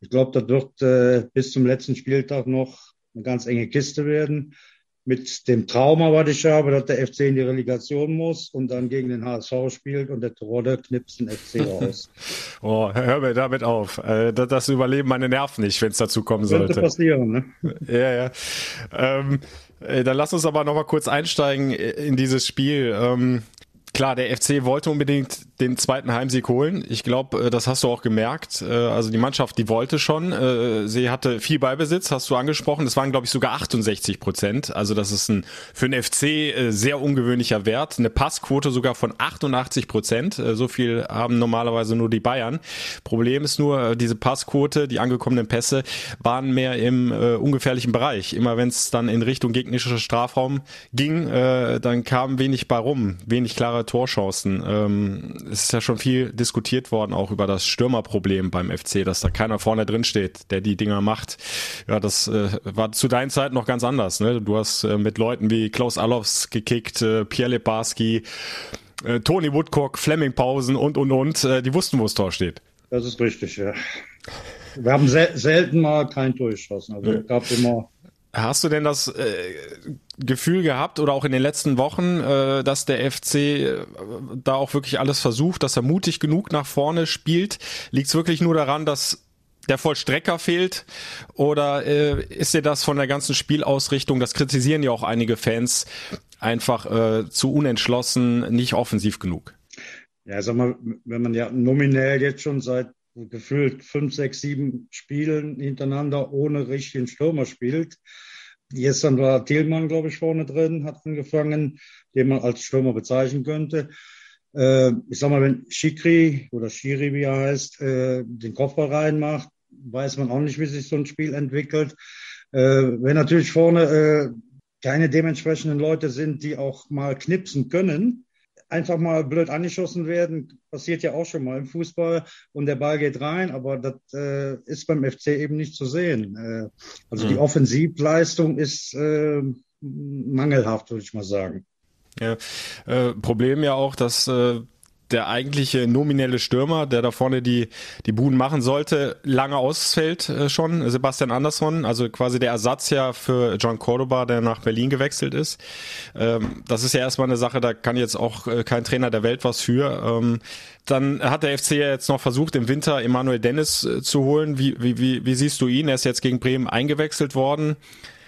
Speaker 7: Ich glaube, das wird äh, bis zum letzten Spieltag noch eine ganz enge Kiste werden mit dem Trauma, was ich habe, dass der FC in die Relegation muss und dann gegen den HSV spielt und der Trodde knipst den FC raus.
Speaker 2: oh, hör mir damit auf. Äh, das überleben meine Nerven nicht, wenn es dazu kommen sollte.
Speaker 7: Könnte passieren, ne?
Speaker 2: Ja, ja. Ähm, äh, dann lass uns aber noch mal kurz einsteigen in dieses Spiel. Ähm, Klar, der FC wollte unbedingt den zweiten Heimsieg holen. Ich glaube, äh, das hast du auch gemerkt. Äh, also die Mannschaft, die wollte schon. Äh, sie hatte viel Beibesitz, hast du angesprochen. Das waren, glaube ich, sogar 68 Prozent. Also das ist ein für den FC sehr ungewöhnlicher Wert. Eine Passquote sogar von 88 Prozent. So viel haben normalerweise nur die Bayern. Problem ist nur, diese Passquote, die angekommenen Pässe waren mehr im ungefährlichen Bereich. Immer wenn es dann in Richtung gegnerischer Strafraum ging, dann kam wenig bei rum, wenig klare Torchancen. Ähm, es ist ja schon viel diskutiert worden, auch über das Stürmerproblem beim FC, dass da keiner vorne drin steht, der die Dinger macht. Ja, das äh, war zu deinen Zeiten noch ganz anders. Ne? Du hast äh, mit Leuten wie Klaus Allofs gekickt, äh, Pierre Lebarski, äh, Tony Woodcock, Fleming Pausen und, und, und. Äh, die wussten, wo das Tor steht.
Speaker 7: Das ist richtig, ja. Wir haben sel selten mal kein Tor geschossen. Also es gab immer
Speaker 2: Hast du denn das äh, Gefühl gehabt oder auch in den letzten Wochen, äh, dass der FC äh, da auch wirklich alles versucht, dass er mutig genug nach vorne spielt? Liegt es wirklich nur daran, dass der Vollstrecker fehlt? Oder äh, ist dir das von der ganzen Spielausrichtung, das kritisieren ja auch einige Fans, einfach äh, zu unentschlossen, nicht offensiv genug?
Speaker 7: Ja, sag mal, wenn man ja nominell jetzt schon seit gefühlt fünf, sechs, sieben Spielen hintereinander ohne richtigen Stürmer spielt. Gestern war Thielmann, glaube ich, vorne drin, hat angefangen, den man als Stürmer bezeichnen könnte. Äh, ich sag mal, wenn Schikri oder Schiri, wie er heißt, äh, den Kopfball reinmacht, weiß man auch nicht, wie sich so ein Spiel entwickelt. Äh, wenn natürlich vorne äh, keine dementsprechenden Leute sind, die auch mal knipsen können, einfach mal blöd angeschossen werden, passiert ja auch schon mal im Fußball und der Ball geht rein, aber das äh, ist beim FC eben nicht zu sehen. Äh, also mhm. die Offensivleistung ist äh, mangelhaft, würde ich mal sagen.
Speaker 2: Ja, äh, Problem ja auch, dass äh, der eigentliche nominelle Stürmer, der da vorne die, die Buden machen sollte, lange ausfällt äh, schon, Sebastian Andersson, also quasi der Ersatz ja für John Cordoba, der nach Berlin gewechselt ist. Ähm, das ist ja erstmal eine Sache, da kann jetzt auch äh, kein Trainer der Welt was für. Ähm, dann hat der FC ja jetzt noch versucht, im Winter Emanuel Dennis äh, zu holen. Wie, wie, wie, wie siehst du ihn? Er ist jetzt gegen Bremen eingewechselt worden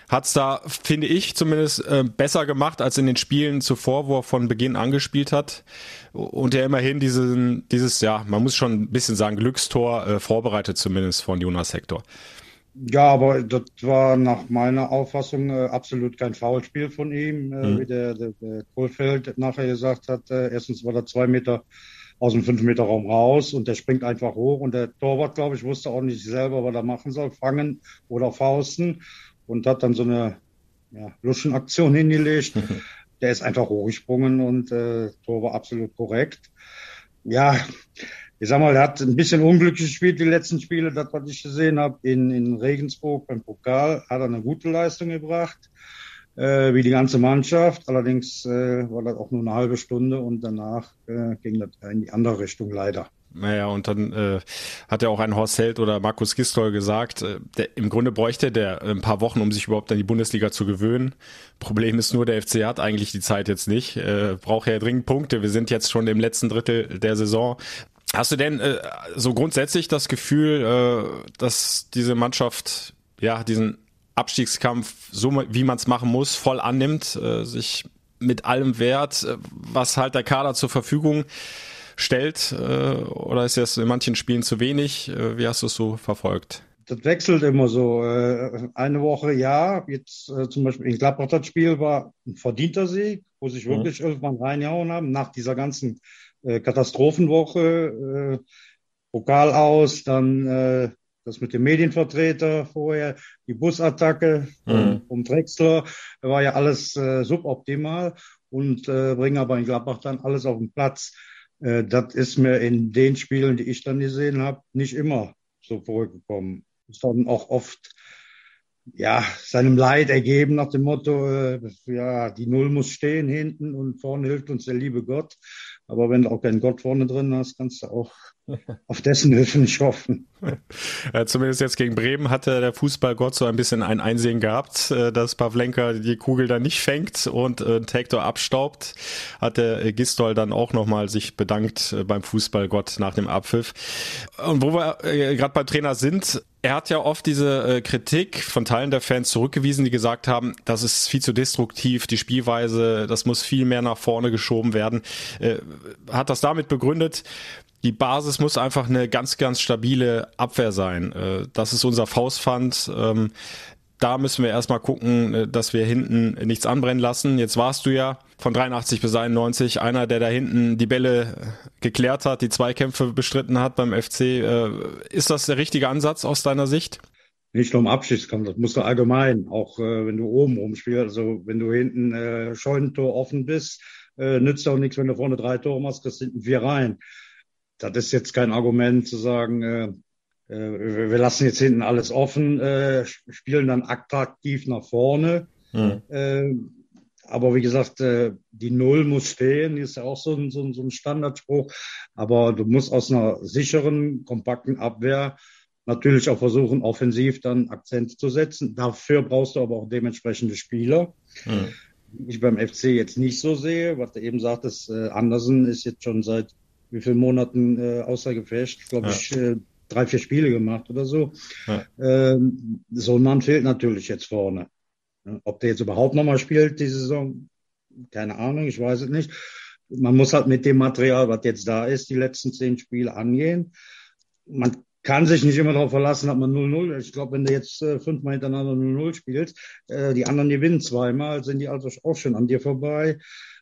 Speaker 2: hat's da, finde ich, zumindest äh, besser gemacht als in den Spielen zuvor, wo er von Beginn angespielt hat und er immerhin diesen, dieses, ja, man muss schon ein bisschen sagen, Glückstor äh, vorbereitet zumindest von Jonas Hector.
Speaker 7: Ja, aber das war nach meiner Auffassung äh, absolut kein Foulspiel von ihm, äh, mhm. wie der, der, der Kohlfeld nachher gesagt hat. Äh, erstens war er zwei Meter aus dem 5-Meter-Raum raus und der springt einfach hoch und der Torwart, glaube ich, wusste auch nicht selber, was er machen soll, fangen oder fausten und hat dann so eine ja, Luschenaktion hingelegt. der ist einfach hochgesprungen und äh, Tor war absolut korrekt. Ja, ich sag mal, er hat ein bisschen unglücklich gespielt, die letzten Spiele, das, was ich gesehen habe. In, in Regensburg beim Pokal hat er eine gute Leistung gebracht, äh, wie die ganze Mannschaft. Allerdings äh, war das auch nur eine halbe Stunde und danach äh, ging das in die andere Richtung leider.
Speaker 2: Naja, und dann äh, hat ja auch ein Horst Held oder Markus Gistol gesagt, äh, der, im Grunde bräuchte der ein paar Wochen, um sich überhaupt an die Bundesliga zu gewöhnen. Problem ist nur, der FC hat eigentlich die Zeit jetzt nicht, äh, braucht ja dringend Punkte. Wir sind jetzt schon im letzten Drittel der Saison. Hast du denn äh, so grundsätzlich das Gefühl, äh, dass diese Mannschaft ja diesen Abstiegskampf, so wie man es machen muss, voll annimmt, äh, sich mit allem Wert, äh, was halt der Kader zur Verfügung stellt? Äh, oder ist das in manchen Spielen zu wenig? Äh, wie hast du es so verfolgt?
Speaker 7: Das wechselt immer so. Eine Woche ja, jetzt zum Beispiel in Gladbach das Spiel war ein verdienter Sieg, wo sich mhm. wirklich mhm. irgendwann reingehauen haben, nach dieser ganzen Katastrophenwoche, Pokal aus, dann das mit dem Medienvertreter vorher, die Busattacke mhm. vom Drexler, war ja alles äh, suboptimal und äh, bringen aber in Gladbach dann alles auf den Platz. Äh, das ist mir in den Spielen, die ich dann gesehen habe, nicht immer so vorgekommen. Ist dann auch oft ja, seinem Leid ergeben nach dem Motto, äh, ja, die Null muss stehen hinten und vorne hilft uns der liebe Gott. Aber wenn du auch keinen Gott vorne drin hast, kannst du auch auf dessen Hilfe nicht hoffen.
Speaker 2: Ja, zumindest jetzt gegen Bremen hatte der Fußballgott so ein bisschen ein Einsehen gehabt, äh, dass Pavlenka die Kugel dann nicht fängt und äh, Tektor abstaubt. Hat der äh, Gistol dann auch nochmal sich bedankt beim Fußballgott nach dem Abpfiff. Und wo wir gerade beim Trainer sind, er hat ja oft diese Kritik von Teilen der Fans zurückgewiesen, die gesagt haben, das ist viel zu destruktiv, die Spielweise, das muss viel mehr nach vorne geschoben werden. Hat das damit begründet, die Basis muss einfach eine ganz, ganz stabile Abwehr sein. Äh, das ist unser Faustpfand. Ähm, da müssen wir erstmal gucken, äh, dass wir hinten nichts anbrennen lassen. Jetzt warst du ja von 83 bis 91 einer, der da hinten die Bälle geklärt hat, die Zweikämpfe bestritten hat beim FC. Äh, ist das der richtige Ansatz aus deiner Sicht?
Speaker 7: Nicht nur im Abschiedskampf, das musst du allgemein, auch wenn du oben rumspielst, also wenn du hinten äh, Scheunentor offen bist, äh, nützt auch nichts, wenn du vorne drei Tore machst, kriegst hinten vier rein das ist jetzt kein Argument zu sagen, äh, äh, wir lassen jetzt hinten alles offen, äh, spielen dann attraktiv nach vorne. Mhm. Äh, aber wie gesagt, äh, die Null muss stehen, ist ja auch so ein, so, ein, so ein Standardspruch. Aber du musst aus einer sicheren, kompakten Abwehr natürlich auch versuchen, offensiv dann Akzente zu setzen. Dafür brauchst du aber auch dementsprechende Spieler. Mhm. Ich beim FC jetzt nicht so sehe, was du eben sagtest, äh, Andersen ist jetzt schon seit wie viele Monaten äh, außer Gefecht, glaube ja. ich, äh, drei, vier Spiele gemacht oder so. Ja. Ähm, so ein Mann fehlt natürlich jetzt vorne. Ob der jetzt überhaupt nochmal spielt, die Saison, keine Ahnung, ich weiß es nicht. Man muss halt mit dem Material, was jetzt da ist, die letzten zehn Spiele angehen. Man kann sich nicht immer darauf verlassen, dass man 0-0. Ich glaube, wenn du jetzt äh, fünfmal hintereinander 0-0 spielst, äh, die anderen gewinnen zweimal, sind die also auch schon an dir vorbei.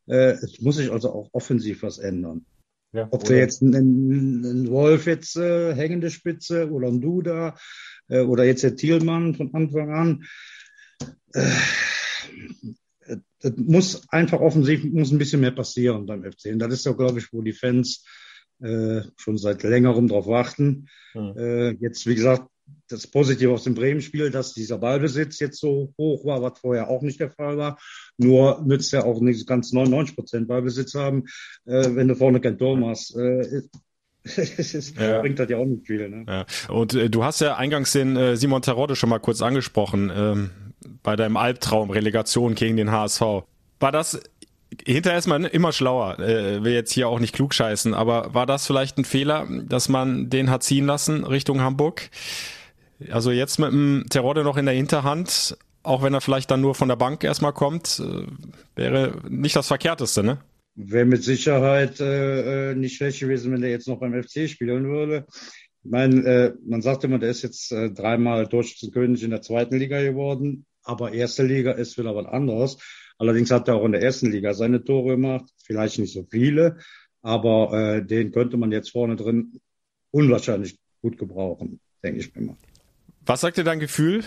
Speaker 7: Äh, es muss sich also auch offensiv was ändern. Ja, Ob du jetzt einen, einen Wolf jetzt äh, hängende Spitze oder ein Duda äh, oder jetzt der Thielmann von Anfang an. Äh, das muss einfach offensiv muss ein bisschen mehr passieren beim FC. Und das ist doch, glaube ich, wo die Fans äh, schon seit längerem drauf warten. Hm. Äh, jetzt, wie gesagt, das Positive aus dem Bremen-Spiel, dass dieser Ballbesitz jetzt so hoch war, was vorher auch nicht der Fall war. Nur nützt ja auch nicht ganz 99 Prozent Ballbesitz haben, äh, wenn du vorne kein Tor machst. Äh, es ja. bringt das ja auch nicht viel. Ne?
Speaker 2: Ja. Und äh, du hast ja eingangs den äh, Simon Terodde schon mal kurz angesprochen, ähm, bei deinem Albtraum Relegation gegen den HSV. War das hinterher ist man immer schlauer, äh, will jetzt hier auch nicht klug scheißen, aber war das vielleicht ein Fehler, dass man den hat ziehen lassen Richtung Hamburg? Also jetzt mit dem Terodde noch in der Hinterhand, auch wenn er vielleicht dann nur von der Bank erstmal kommt, äh, wäre nicht das Verkehrteste, ne?
Speaker 7: Wäre mit Sicherheit äh, äh nicht schlecht gewesen, wenn er jetzt noch beim FC spielen würde. Ich meine, äh, man sagt immer, der ist jetzt äh, dreimal Torschützenkönig in der zweiten Liga geworden, aber erste Liga ist wieder was anderes. Allerdings hat er auch in der ersten Liga seine Tore gemacht, vielleicht nicht so viele, aber äh, den könnte man jetzt vorne drin unwahrscheinlich gut gebrauchen, denke ich mir mal.
Speaker 2: Was sagt dir dein Gefühl?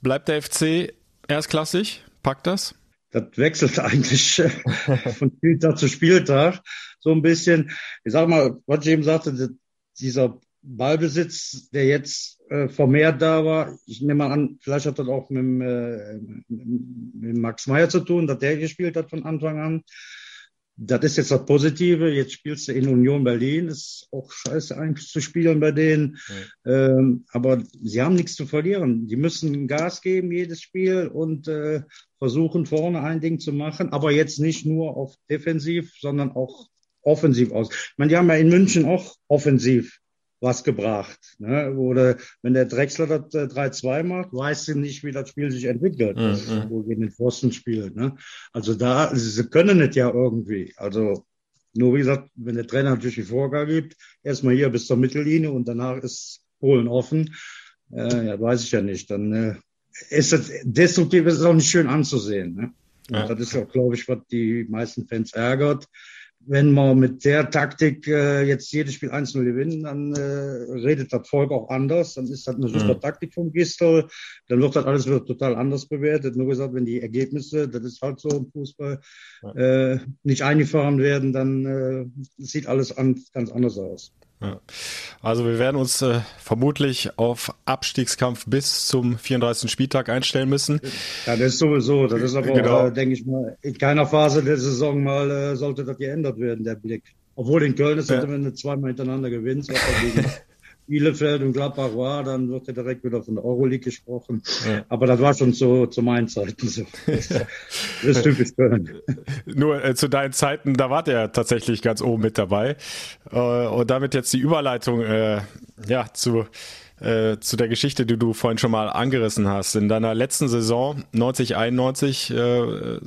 Speaker 2: Bleibt der FC erstklassig? Packt das?
Speaker 7: Das wechselt eigentlich von Spieltag zu Spieltag so ein bisschen. Ich sag mal, was ich eben sagte, dieser Ballbesitz, der jetzt äh, vermehrt da war, ich nehme mal an, vielleicht hat das auch mit, äh, mit Max Meyer zu tun, dass der gespielt hat von Anfang an. Das ist jetzt das Positive. Jetzt spielst du in Union Berlin. Ist auch scheiße eigentlich zu spielen bei denen. Mhm. Ähm, aber sie haben nichts zu verlieren. Die müssen Gas geben jedes Spiel und äh, versuchen vorne ein Ding zu machen. Aber jetzt nicht nur auf defensiv, sondern auch offensiv aus. Ich meine, die haben ja in München auch offensiv was gebracht. Ne? Oder wenn der Drechsler das äh, 3-2 macht, weißt du nicht, wie das Spiel sich entwickelt, mhm. wo gegen den Pfosten spielt. Ne? Also da, sie können es ja irgendwie. Also nur wie gesagt, wenn der Trainer natürlich die Vorgabe gibt, erstmal hier bis zur Mittellinie und danach ist Polen offen, äh, ja, weiß ich ja nicht. Dann äh, ist das destruktiv, ist auch nicht schön anzusehen. Ne? Ja. Das ist auch, glaube ich, was die meisten Fans ärgert wenn wir mit der Taktik äh, jetzt jedes Spiel 1-0 gewinnen, dann äh, redet das Volk auch anders. Dann ist das eine super mhm. Taktik vom Gistel. Dann wird das alles wieder total anders bewertet. Nur gesagt, wenn die Ergebnisse, das ist halt so im Fußball, äh, nicht eingefahren werden, dann äh, sieht alles an, ganz anders aus.
Speaker 2: Ja. Also wir werden uns äh, vermutlich auf Abstiegskampf bis zum 34. Spieltag einstellen müssen.
Speaker 7: Ja, das ist sowieso. Das ist aber, genau. äh, denke ich mal, in keiner Phase der Saison mal äh, sollte das geändert werden, der Blick. Obwohl in Köln ist, ja. wenn du zweimal hintereinander gewinnst, Bielefeld und Gladbach war, dann wird ja direkt wieder von der Euroleague gesprochen. Ja. Aber das war schon so zu meinen Zeiten so. Das, ist typisch Köln.
Speaker 2: Nur äh, zu deinen Zeiten, da war der tatsächlich ganz oben mit dabei. Äh, und damit jetzt die Überleitung äh, ja, zu äh, zu der Geschichte, die du vorhin schon mal angerissen hast. In deiner letzten Saison 90 91 äh,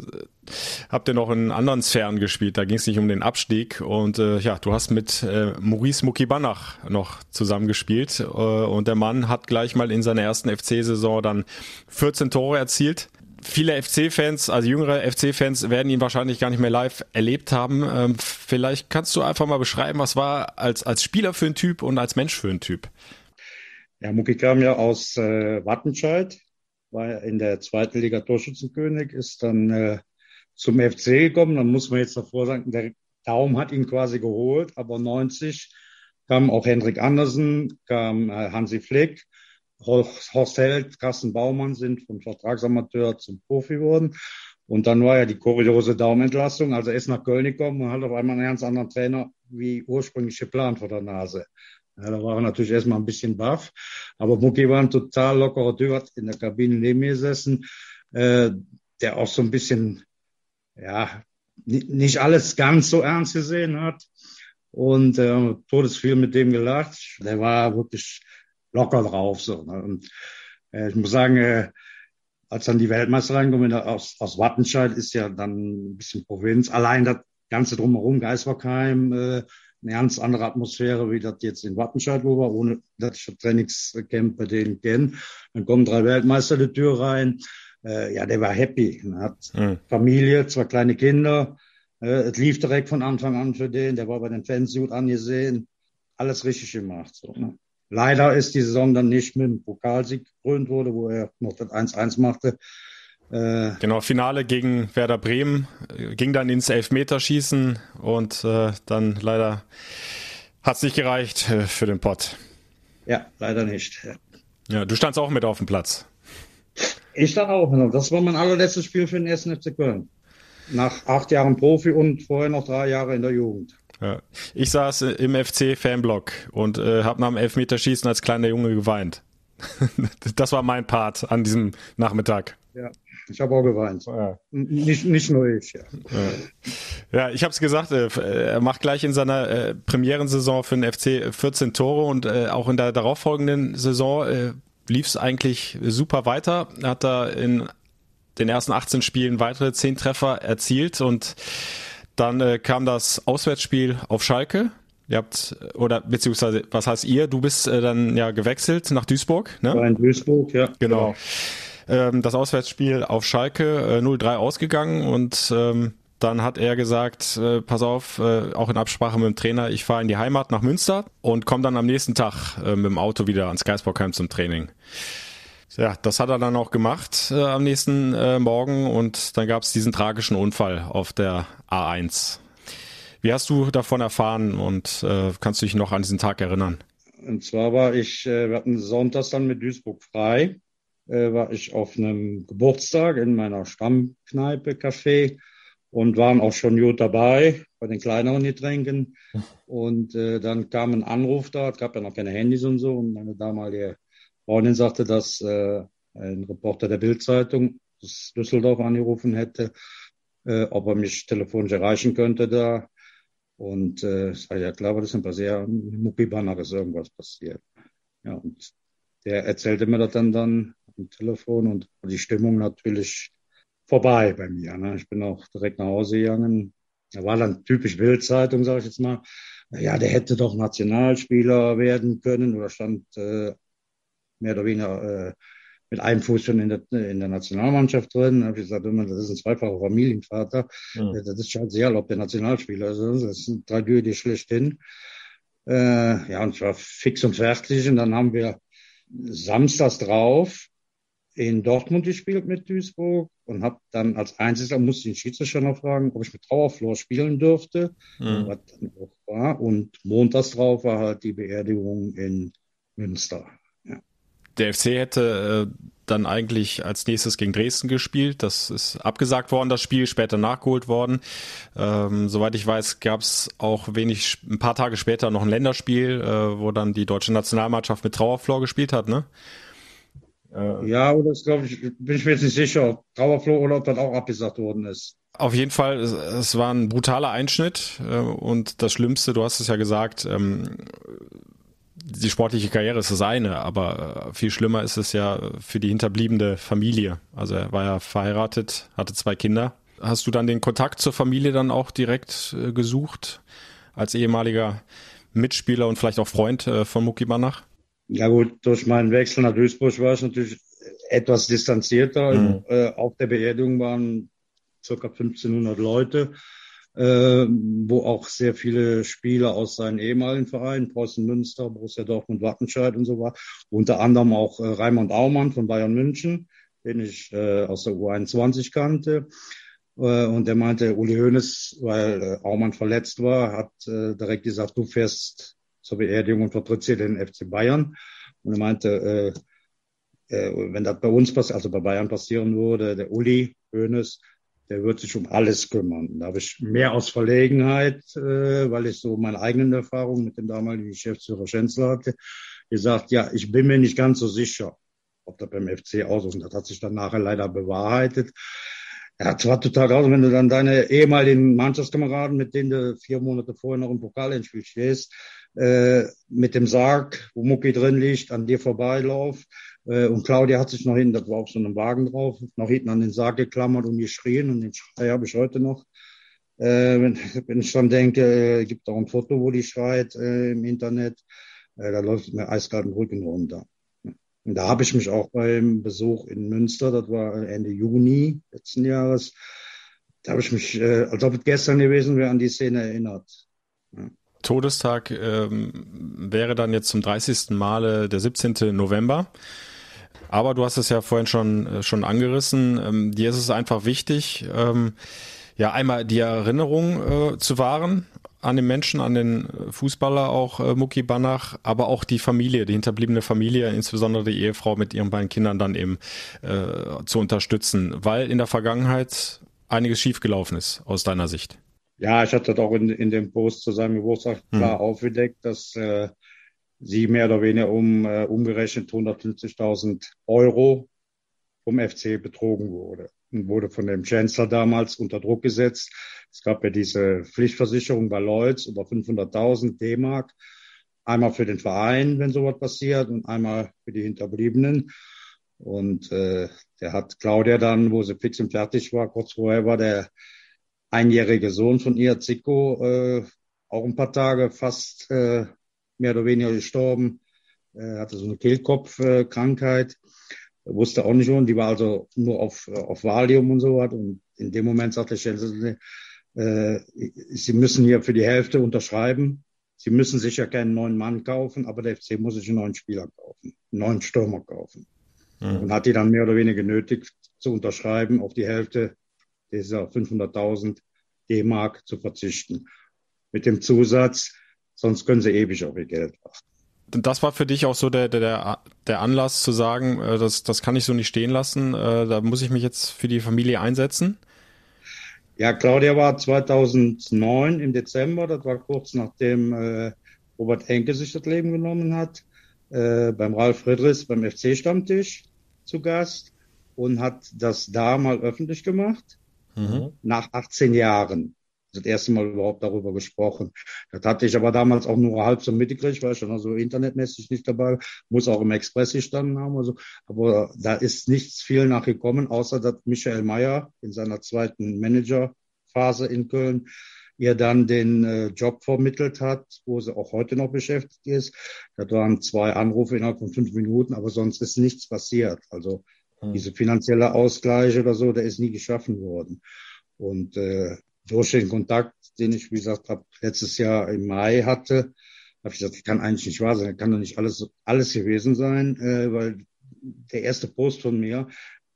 Speaker 2: habt ihr noch in anderen Sphären gespielt. Da ging es nicht um den Abstieg und äh, ja, du hast mit äh, Maurice Mukibanach noch zusammengespielt äh, und der Mann hat gleich mal in seiner ersten FC-Saison dann 14 Tore erzielt viele FC-Fans, also jüngere FC-Fans, werden ihn wahrscheinlich gar nicht mehr live erlebt haben. Ähm, vielleicht kannst du einfach mal beschreiben, was war als, als Spieler für ein Typ und als Mensch für ein Typ?
Speaker 7: Ja, Muki kam ja aus äh, Wattenscheid, war in der zweiten Liga Torschützenkönig, ist dann äh, zum FC gekommen. Dann muss man jetzt davor sagen, der Daum hat ihn quasi geholt, aber 90 kam auch Hendrik Andersen, kam äh, Hansi Flick, Horst Held, Carsten Baumann sind vom Vertragsamateur zum Profi geworden. Und dann war ja die kuriose Daumentlassung. Also er ist nach Köln gekommen und hat auf einmal einen ganz anderen Trainer wie ursprünglich geplant vor der Nase. Ja, da war natürlich erstmal ein bisschen baff. Aber Mucki war ein total lockerer Typ, hat in der Kabine neben mir gesessen, äh, der auch so ein bisschen, ja, nicht alles ganz so ernst gesehen hat. Und äh, todesviel mit dem gelacht. Der war wirklich locker drauf. So, ne? Und äh, ich muss sagen, äh, als dann die Weltmeister reinkommen aus, aus Wattenscheid, ist ja dann ein bisschen Provinz. Allein das Ganze drumherum, Geisbergheim, äh, eine ganz andere Atmosphäre, wie das jetzt in Wattenscheid wo war, ohne dass ich das Trainingscamp bei denen kenne. Dann kommen drei Weltmeister die Tür rein. Äh, ja, der war happy. Er hat mhm. Familie, zwei kleine Kinder. Äh, es lief direkt von Anfang an für den. Der war bei den Fans gut angesehen. Alles richtig gemacht. So, ne? Leider ist die Saison dann nicht mit dem Pokalsieg gekrönt wurde, wo er noch das 1-1 machte.
Speaker 2: Äh, genau, Finale gegen Werder Bremen äh, ging dann ins Elfmeterschießen und äh, dann leider hat es nicht gereicht äh, für den Pott.
Speaker 7: Ja, leider nicht. Ja.
Speaker 2: du standst auch mit auf dem Platz.
Speaker 7: Ich stand auch. Genau. Das war mein allerletztes Spiel für den ersten FC Köln. Nach acht Jahren Profi und vorher noch drei Jahre in der Jugend.
Speaker 2: Ja. Ich saß im FC-Fanblock und äh, habe nach dem Elfmeterschießen als kleiner Junge geweint. das war mein Part an diesem Nachmittag.
Speaker 7: Ja, ich habe auch geweint. Ja. Nicht, nicht nur ich. Ja,
Speaker 2: ja ich habe es gesagt, äh, er macht gleich in seiner äh, Premierensaison für den FC 14 Tore und äh, auch in der darauffolgenden Saison äh, lief es eigentlich super weiter. Er hat da in den ersten 18 Spielen weitere 10 Treffer erzielt und dann äh, kam das Auswärtsspiel auf Schalke. Ihr habt, oder beziehungsweise, was heißt ihr? Du bist äh, dann ja gewechselt nach Duisburg, ne?
Speaker 7: in Duisburg, ja.
Speaker 2: Genau. genau ähm, das Auswärtsspiel auf Schalke äh, 0-3 ausgegangen und ähm, dann hat er gesagt, äh, pass auf, äh, auch in Absprache mit dem Trainer, ich fahre in die Heimat nach Münster und komme dann am nächsten Tag äh, mit dem Auto wieder ans Geisbockheim zum Training. Ja, das hat er dann auch gemacht äh, am nächsten äh, Morgen und dann gab es diesen tragischen Unfall auf der A1. Wie hast du davon erfahren und äh, kannst du dich noch an diesen Tag erinnern?
Speaker 7: Und zwar war ich, äh, wir hatten sonntags dann mit Duisburg frei äh, war ich auf einem Geburtstag in meiner Stammkneipe, Café und waren auch schon gut dabei bei den kleineren Getränken. Und äh, dann kam ein Anruf da, es gab ja noch keine Handys und so. Und meine damalige Freundin sagte, dass äh, ein Reporter der Bildzeitung aus Düsseldorf angerufen hätte, äh, ob er mich telefonisch erreichen könnte da. Und äh, ich sage, ja klar, das ist ein Passier, Mucki Banach ist irgendwas passiert. Ja, und der erzählte mir das dann, dann am Telefon und die Stimmung natürlich vorbei bei mir. Ne? Ich bin auch direkt nach Hause gegangen. Da war dann typisch Bildzeitung, sage ich jetzt mal. Ja, der hätte doch Nationalspieler werden können oder stand äh, mehr oder weniger äh, mit einem Fuß schon in der, in der Nationalmannschaft drin. Da habe ich gesagt, das ist ein zweifacher Familienvater. Ja. Das ist scheißegal, ob der Nationalspieler ist. Das ist eine Tragödie schlechthin. Äh, ja, und zwar fix und fertig. Und dann haben wir samstags drauf in Dortmund gespielt mit Duisburg und habe dann als Einziger musste ich den Schiedsrichter noch fragen, ob ich mit Trauerflor spielen dürfte, mhm. was dann auch war. Und montags drauf war halt die Beerdigung in Münster. Ja.
Speaker 2: Der FC hätte äh, dann eigentlich als nächstes gegen Dresden gespielt. Das ist abgesagt worden, das Spiel, später nachgeholt worden. Ähm, soweit ich weiß, gab es auch wenig, ein paar Tage später noch ein Länderspiel, äh, wo dann die deutsche Nationalmannschaft mit Trauerflor gespielt hat, ne?
Speaker 7: Äh, ja, oder das glaube ich, bin ich mir jetzt nicht sicher, Trauerflor oder ob das auch abgesagt worden ist.
Speaker 2: Auf jeden Fall, es, es war ein brutaler Einschnitt äh, und das Schlimmste, du hast es ja gesagt, ähm, die sportliche Karriere ist das eine, aber äh, viel schlimmer ist es ja für die hinterbliebene Familie. Also er war ja verheiratet, hatte zwei Kinder. Hast du dann den Kontakt zur Familie dann auch direkt äh, gesucht als ehemaliger Mitspieler und vielleicht auch Freund äh, von Muki Banach?
Speaker 7: Ja gut, durch meinen Wechsel nach Duisburg war es natürlich etwas distanzierter. Mhm. Äh, auf der Beerdigung waren circa 1500 Leute, äh, wo auch sehr viele Spieler aus seinen ehemaligen Vereinen, Preußen Münster, Borussia Dortmund, Wattenscheid und so war. Unter anderem auch äh, Raimund Aumann von Bayern München, den ich äh, aus der U21 kannte. Äh, und der meinte, Uli Hoeneß, weil äh, Aumann verletzt war, hat äh, direkt gesagt, du fährst zur Beerdigung vertritt sie den FC Bayern. Und er meinte, äh, äh, wenn das bei uns passiert, also bei Bayern passieren würde, der Uli Hoeneß, der wird sich um alles kümmern. Da habe ich mehr aus Verlegenheit, äh, weil ich so meine eigenen Erfahrungen mit dem damaligen Geschäftsführer Schänzler hatte, gesagt, ja, ich bin mir nicht ganz so sicher, ob das beim FC aus ist. Und das hat sich dann nachher leider bewahrheitet. Ja, zwar total raus, wenn du dann deine ehemaligen Mannschaftskameraden, mit denen du vier Monate vorher noch im Pokalendspiel stehst, äh, mit dem Sarg, wo Mucki drin liegt, an dir vorbeilauf. Äh, und Claudia hat sich noch hinten, das war auf so einem Wagen drauf, noch hinten an den Sarg geklammert und geschrien und den Schrei habe ich heute noch. Äh, wenn, wenn ich dann denke, äh, gibt auch ein Foto, wo die schreit äh, im Internet, äh, da läuft mir eiskalten Rücken runter. Und da habe ich mich auch beim Besuch in Münster, das war Ende Juni letzten Jahres, da habe ich mich, äh, als ob es gestern gewesen wäre, an die Szene erinnert.
Speaker 2: Ja. Todestag ähm, wäre dann jetzt zum 30. Male der 17. November. Aber du hast es ja vorhin schon, äh, schon angerissen. Ähm, dir ist es einfach wichtig, ähm, ja, einmal die Erinnerung äh, zu wahren an den Menschen, an den Fußballer auch äh, Muki Banach, aber auch die Familie, die hinterbliebene Familie, insbesondere die Ehefrau mit ihren beiden Kindern dann eben äh, zu unterstützen, weil in der Vergangenheit einiges schiefgelaufen ist aus deiner Sicht.
Speaker 7: Ja, ich hatte das auch in, in dem Post zu seinem Geburtstag hm. klar aufgedeckt, dass äh, sie mehr oder weniger um äh, umgerechnet 150.000 Euro vom FC betrogen wurde und wurde von dem Chancellor damals unter Druck gesetzt. Es gab ja diese Pflichtversicherung bei Lloyds über 500.000 D-Mark. Einmal für den Verein, wenn sowas passiert, und einmal für die Hinterbliebenen. Und äh, der hat Claudia dann, wo sie fix und fertig war, kurz vorher war der einjährige Sohn von ihr, Zico, äh, auch ein paar Tage fast äh, mehr oder weniger gestorben. Er hatte so eine Kehlkopfkrankheit. Äh, wusste auch nicht und die war also nur auf, auf Valium und so was. Und in dem Moment sagte Schäfer, äh, Sie müssen hier für die Hälfte unterschreiben. Sie müssen sicher keinen neuen Mann kaufen, aber der FC muss sich einen neuen Spieler kaufen, einen neuen Stürmer kaufen. Mhm. Und hat die dann mehr oder weniger genötigt zu unterschreiben, auf die Hälfte dieser 500.000 D-Mark zu verzichten. Mit dem Zusatz, sonst können sie ewig auf ihr Geld warten.
Speaker 2: Das war für dich auch so der, der, der Anlass zu sagen, äh, das, das kann ich so nicht stehen lassen, äh, da muss ich mich jetzt für die Familie einsetzen?
Speaker 7: Ja, Claudia war 2009 im Dezember, das war kurz nachdem äh, Robert Enke sich das Leben genommen hat, äh, beim Ralf Friedrichs beim FC-Stammtisch zu Gast und hat das da mal öffentlich gemacht mhm. nach 18 Jahren. das erste Mal überhaupt darüber gesprochen. Das hatte ich aber damals auch nur halb so mitgekriegt, weil ich schon also internetmäßig nicht dabei, muss auch im Express gestanden haben. Also, aber da ist nichts viel nachgekommen, außer dass Michael Mayer in seiner zweiten Managerphase in Köln ihr dann den äh, Job vermittelt hat, wo sie auch heute noch beschäftigt ist. Das waren zwei Anrufe innerhalb von fünf Minuten, aber sonst ist nichts passiert. Also hm. diese finanzielle Ausgleich oder so, der ist nie geschaffen worden. Und äh, durch den Kontakt, den ich, wie gesagt, hab, letztes Jahr im Mai hatte, habe ich gesagt, kann eigentlich nicht wahr sein, kann doch nicht alles, alles gewesen sein, äh, weil der erste Post von mir,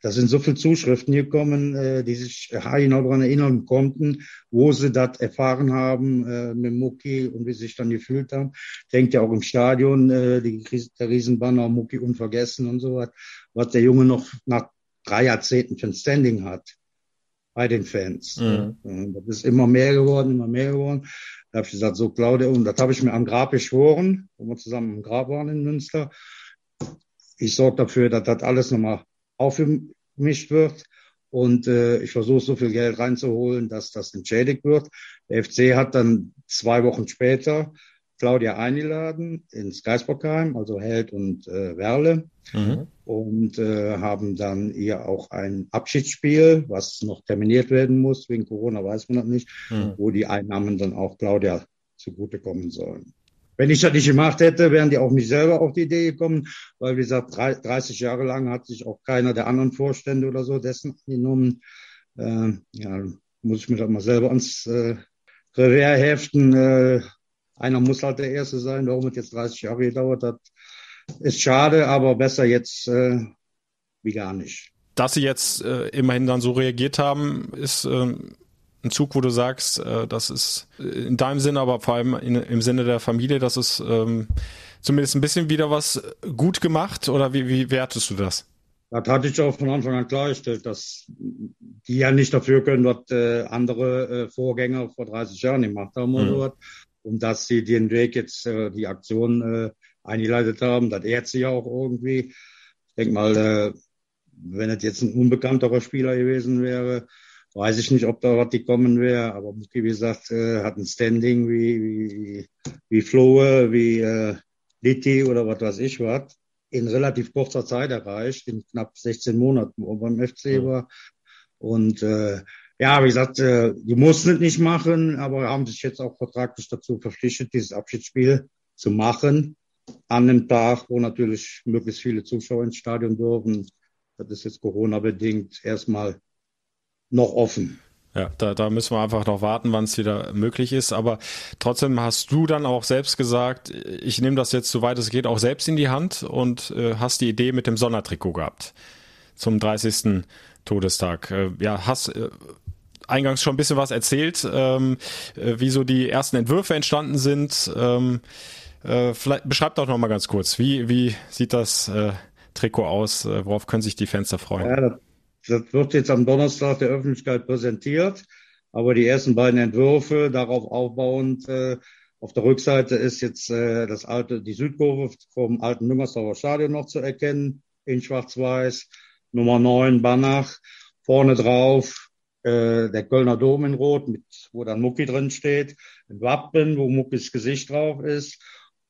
Speaker 7: da sind so viele Zuschriften gekommen, äh, die sich genau daran erinnern konnten, wo sie das erfahren haben äh, mit Mucki und wie sie sich dann gefühlt haben. Denkt ja auch im Stadion, äh, die, der Riesenbanner Mucki unvergessen und so was, was der Junge noch nach drei Jahrzehnten für ein Standing hat bei den Fans. Mhm. Das ist immer mehr geworden, immer mehr geworden. Da habe ich gesagt, so Claudia, und das habe ich mir am Grab geschworen, wo wir zusammen im Grab waren in Münster. Ich sorge dafür, dass das alles nochmal aufgemischt wird. Und äh, ich versuche so viel Geld reinzuholen, dass das entschädigt wird. Der FC hat dann zwei Wochen später Claudia eingeladen ins Geisbockheim, also Held und äh, Werle. Mhm. Und äh, haben dann ihr auch ein Abschiedsspiel, was noch terminiert werden muss, wegen Corona weiß man noch nicht, mhm. wo die Einnahmen dann auch Claudia zugutekommen sollen. Wenn ich das nicht gemacht hätte, wären die auch nicht selber auf die Idee gekommen, weil wie gesagt, 30 Jahre lang hat sich auch keiner der anderen Vorstände oder so dessen angenommen. Äh, ja, muss ich mir das mal selber ans äh, Revers heften. Äh, einer muss halt der Erste sein. Warum es jetzt 30 Jahre gedauert hat, ist schade, aber besser jetzt äh, wie gar nicht.
Speaker 2: Dass sie jetzt äh, immerhin dann so reagiert haben, ist äh, ein Zug, wo du sagst, äh, das ist in deinem Sinne, aber vor allem in, im Sinne der Familie, das ist ähm, zumindest ein bisschen wieder was gut gemacht oder wie, wie wertest du das?
Speaker 7: Das hatte ich auch von Anfang an klargestellt, dass die ja nicht dafür können, was äh, andere äh, Vorgänger vor 30 Jahren gemacht haben oder mhm. was und dass sie den Weg jetzt, äh, die Aktion äh, eingeleitet haben. Das ehrt sie ja auch irgendwie. Ich denke mal, äh, wenn es jetzt ein unbekannterer Spieler gewesen wäre, weiß ich nicht, ob da was gekommen wäre. Aber wie gesagt, äh, hat ein Standing wie, wie, wie Flohe, wie äh, Litti oder was weiß ich was, in relativ kurzer Zeit erreicht, in knapp 16 Monaten, wo beim FC war. Und äh, ja, wie gesagt, äh, die mussten es nicht machen, aber haben sich jetzt auch vertraglich dazu verpflichtet, dieses Abschiedsspiel zu machen. An einem Tag, wo natürlich möglichst viele Zuschauer ins Stadion dürfen. Das ist jetzt Corona-bedingt erstmal noch offen.
Speaker 2: Ja, da, da müssen wir einfach noch warten, wann es wieder möglich ist. Aber trotzdem hast du dann auch selbst gesagt, ich nehme das jetzt, soweit es geht, auch selbst in die Hand und äh, hast die Idee mit dem Sondertrikot gehabt zum 30. Todestag. Äh, ja, hast äh, eingangs schon ein bisschen was erzählt, ähm, äh, wie so die ersten Entwürfe entstanden sind. Ähm, äh, vielleicht beschreibt doch noch mal ganz kurz, wie, wie sieht das äh, Trikot aus? Äh, worauf können sich die Fans da freuen?
Speaker 7: Ja, das, wird jetzt am Donnerstag der Öffentlichkeit präsentiert, aber die ersten beiden Entwürfe darauf aufbauend äh, auf der Rückseite ist jetzt äh, das alte, die Südkurve vom alten Müngersdorfer Stadion noch zu erkennen, in Schwarz-Weiß. Nummer 9 Banach. Vorne drauf äh, der Kölner Dom in Rot, mit, wo dann Mucki drin steht, ein Wappen, wo Muckis Gesicht drauf ist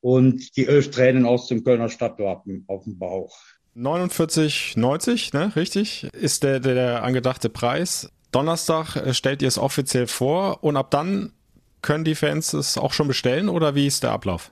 Speaker 7: und die elf Tränen aus dem Kölner Stadtwappen auf dem Bauch.
Speaker 2: 49,90, ne, richtig, ist der, der, der angedachte Preis. Donnerstag äh, stellt ihr es offiziell vor und ab dann können die Fans es auch schon bestellen oder wie ist der Ablauf?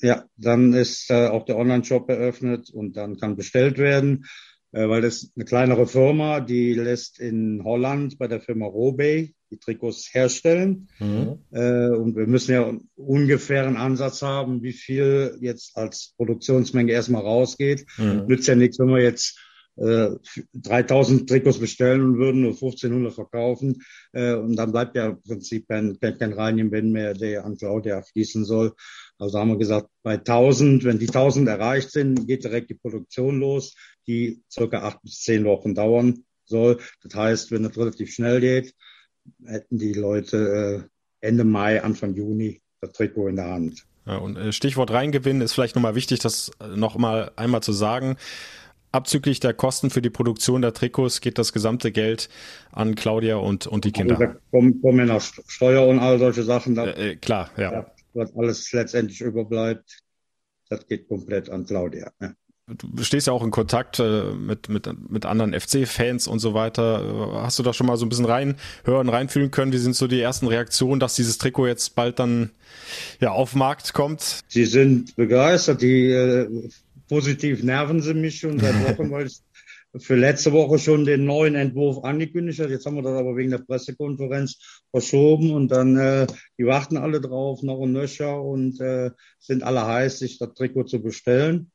Speaker 7: Ja, dann ist äh, auch der Online-Shop eröffnet und dann kann bestellt werden. Äh, weil das eine kleinere Firma, die lässt in Holland bei der Firma Robey die Trikots herstellen. Mhm. Äh, und wir müssen ja ungefähr einen Ansatz haben, wie viel jetzt als Produktionsmenge erstmal rausgeht. Mhm. Nützt ja nichts, wenn wir jetzt äh, 3000 Trikots bestellen und würden nur 1500 verkaufen. Äh, und dann bleibt ja im Prinzip kein, kein, kein Reingewinn mehr, der an Claudia fließen soll. Also haben wir gesagt, bei 1000, wenn die 1000 erreicht sind, geht direkt die Produktion los die circa acht bis zehn Wochen dauern soll. Das heißt, wenn es relativ schnell geht, hätten die Leute äh, Ende Mai, Anfang Juni das Trikot in der Hand.
Speaker 2: Ja, und äh, Stichwort Reingewinn ist vielleicht nochmal wichtig, das äh, noch mal einmal zu sagen. abzüglich der Kosten für die Produktion der Trikots geht das gesamte Geld an Claudia und, und die Kinder. Also
Speaker 7: da kommen, kommen ja noch Steuer und all solche Sachen. Da,
Speaker 2: äh, klar, ja.
Speaker 7: Was alles letztendlich überbleibt, das geht komplett an Claudia. Ja.
Speaker 2: Du stehst ja auch in Kontakt äh, mit, mit, mit anderen FC-Fans und so weiter. Hast du da schon mal so ein bisschen reinhören, reinfühlen können? Wie sind so die ersten Reaktionen, dass dieses Trikot jetzt bald dann ja, auf Markt kommt?
Speaker 7: Sie sind begeistert. Die äh, positiv nerven sie mich schon seit Wochen, weil ich für letzte Woche schon den neuen Entwurf angekündigt habe. Jetzt haben wir das aber wegen der Pressekonferenz verschoben und dann, äh, die warten alle drauf, noch und nöcher und äh, sind alle heiß, sich das Trikot zu bestellen,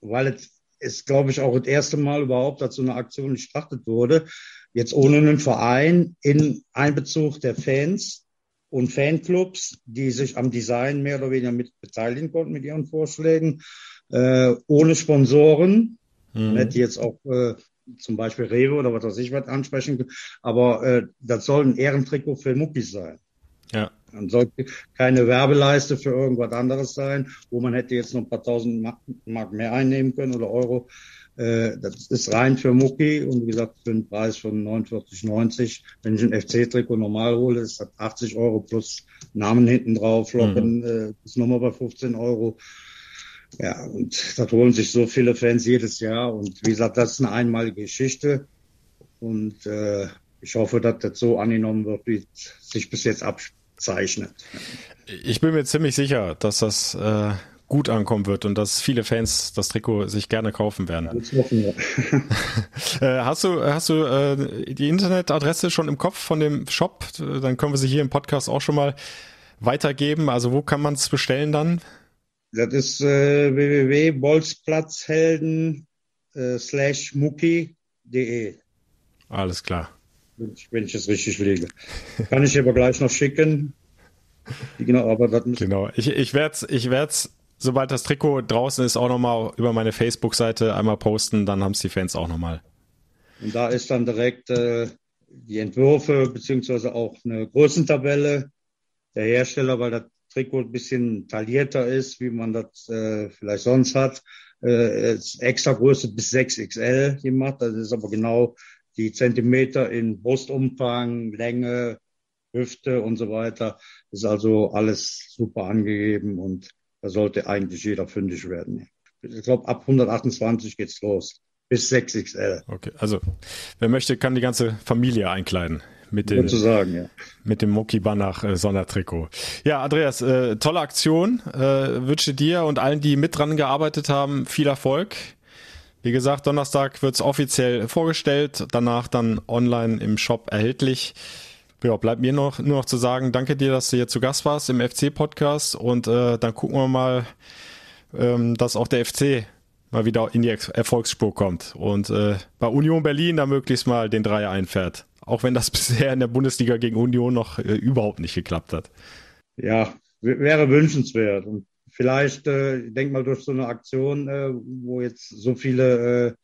Speaker 7: weil es ist, glaube ich, auch das erste Mal überhaupt, dass so eine Aktion gestartet wurde. Jetzt ohne einen Verein in Einbezug der Fans und Fanclubs, die sich am Design mehr oder weniger mit beteiligen konnten mit ihren Vorschlägen äh, ohne Sponsoren. Mhm. Hätte jetzt auch äh, zum Beispiel Rewe oder was weiß ich was ansprechen, aber äh, das soll ein Ehrentrikot für Muckis sein.
Speaker 2: Ja.
Speaker 7: Dann sollte keine Werbeleiste für irgendwas anderes sein, wo man hätte jetzt noch ein paar tausend Mark mehr einnehmen können oder Euro. Äh, das ist rein für Mucki und wie gesagt für einen Preis von 49,90. Wenn ich ein FC-Trikot normal hole, ist das 80 Euro plus Namen hinten drauf, Locken, mhm. äh, ist nochmal bei 15 Euro. Ja, und das holen sich so viele Fans jedes Jahr. Und wie gesagt, das ist eine einmalige Geschichte. Und äh, ich hoffe, dass das so angenommen wird, wie es sich bis jetzt abzeichnet.
Speaker 2: Ich bin mir ziemlich sicher, dass das äh, gut ankommen wird und dass viele Fans das Trikot sich gerne kaufen werden. Hoffen, ja. Äh, hast du, hast du äh, die Internetadresse schon im Kopf von dem Shop? Dann können wir sie hier im Podcast auch schon mal weitergeben. Also wo kann man es bestellen dann?
Speaker 7: Das ist äh, www.bolzplatzhelden äh, slash mucki.de.
Speaker 2: Alles klar.
Speaker 7: Wenn ich, wenn ich es richtig lege. Kann ich aber gleich noch schicken.
Speaker 2: Genau, aber das Genau. Ich, ich werde es, ich werd's, sobald das Trikot draußen ist, auch nochmal über meine Facebook-Seite einmal posten, dann haben es die Fans auch nochmal.
Speaker 7: Und da ist dann direkt äh, die Entwürfe beziehungsweise auch eine Größentabelle der Hersteller, weil das Trikot ein bisschen taillierter ist, wie man das äh, vielleicht sonst hat. Äh, extra Größe bis 6XL gemacht. Das ist aber genau die Zentimeter in Brustumfang, Länge, Hüfte und so weiter. Ist also alles super angegeben und da sollte eigentlich jeder fündig werden. Ich glaube, ab 128 geht's los. Bis 6XL.
Speaker 2: Okay, also wer möchte, kann die ganze Familie einkleiden mit dem,
Speaker 7: sagen, ja.
Speaker 2: mit dem Moki Banach äh, Sondertrikot. Ja, Andreas, äh, tolle Aktion. Äh, wünsche dir und allen, die mit dran gearbeitet haben, viel Erfolg. Wie gesagt, Donnerstag wird es offiziell vorgestellt, danach dann online im Shop erhältlich. Ja, bleibt mir noch nur noch zu sagen, danke dir, dass du hier zu Gast warst im FC-Podcast und äh, dann gucken wir mal, ähm, dass auch der FC mal wieder in die Erfolgsspur kommt und äh, bei Union Berlin da möglichst mal den Dreier einfährt. Auch wenn das bisher in der Bundesliga gegen Union noch äh, überhaupt nicht geklappt hat.
Speaker 7: Ja, wäre wünschenswert. Und vielleicht, äh, ich denke mal, durch so eine Aktion, äh, wo jetzt so viele äh,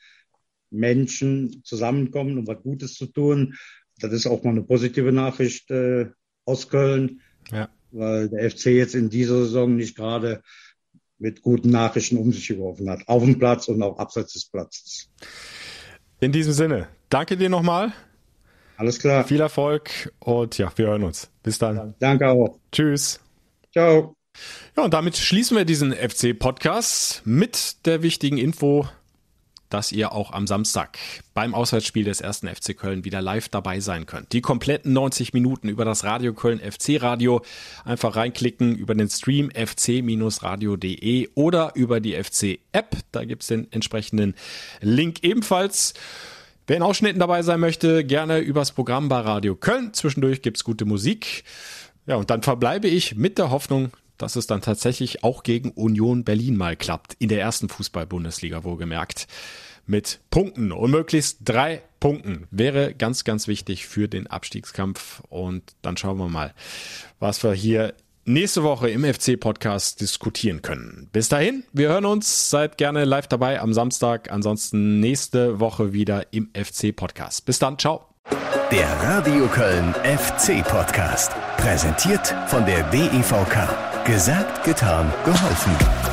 Speaker 7: Menschen zusammenkommen, um was Gutes zu tun, das ist auch mal eine positive Nachricht äh, aus Köln. Ja. Weil der FC jetzt in dieser Saison nicht gerade mit guten Nachrichten um sich geworfen hat. Auf dem Platz und auch abseits des Platzes.
Speaker 2: In diesem Sinne, danke dir nochmal.
Speaker 7: Alles klar.
Speaker 2: Viel Erfolg und ja, wir hören uns. Bis dann.
Speaker 7: Danke auch.
Speaker 2: Tschüss.
Speaker 7: Ciao.
Speaker 2: Ja, und damit schließen wir diesen FC-Podcast mit der wichtigen Info, dass ihr auch am Samstag beim Auswärtsspiel des ersten FC Köln wieder live dabei sein könnt. Die kompletten 90 Minuten über das Radio Köln FC Radio einfach reinklicken über den Stream fc-radio.de oder über die FC App. Da gibt's den entsprechenden Link ebenfalls. Wer in Ausschnitten dabei sein möchte, gerne übers Programm bei Radio Köln. Zwischendurch gibt's gute Musik. Ja, und dann verbleibe ich mit der Hoffnung, dass es dann tatsächlich auch gegen Union Berlin mal klappt. In der ersten Fußball-Bundesliga wohlgemerkt. Mit Punkten und möglichst drei Punkten wäre ganz, ganz wichtig für den Abstiegskampf. Und dann schauen wir mal, was wir hier nächste Woche im FC-Podcast diskutieren können. Bis dahin, wir hören uns, seid gerne live dabei am Samstag, ansonsten nächste Woche wieder im FC-Podcast. Bis dann, ciao.
Speaker 1: Der Radio Köln FC-Podcast, präsentiert von der DEVK. Gesagt, getan, geholfen.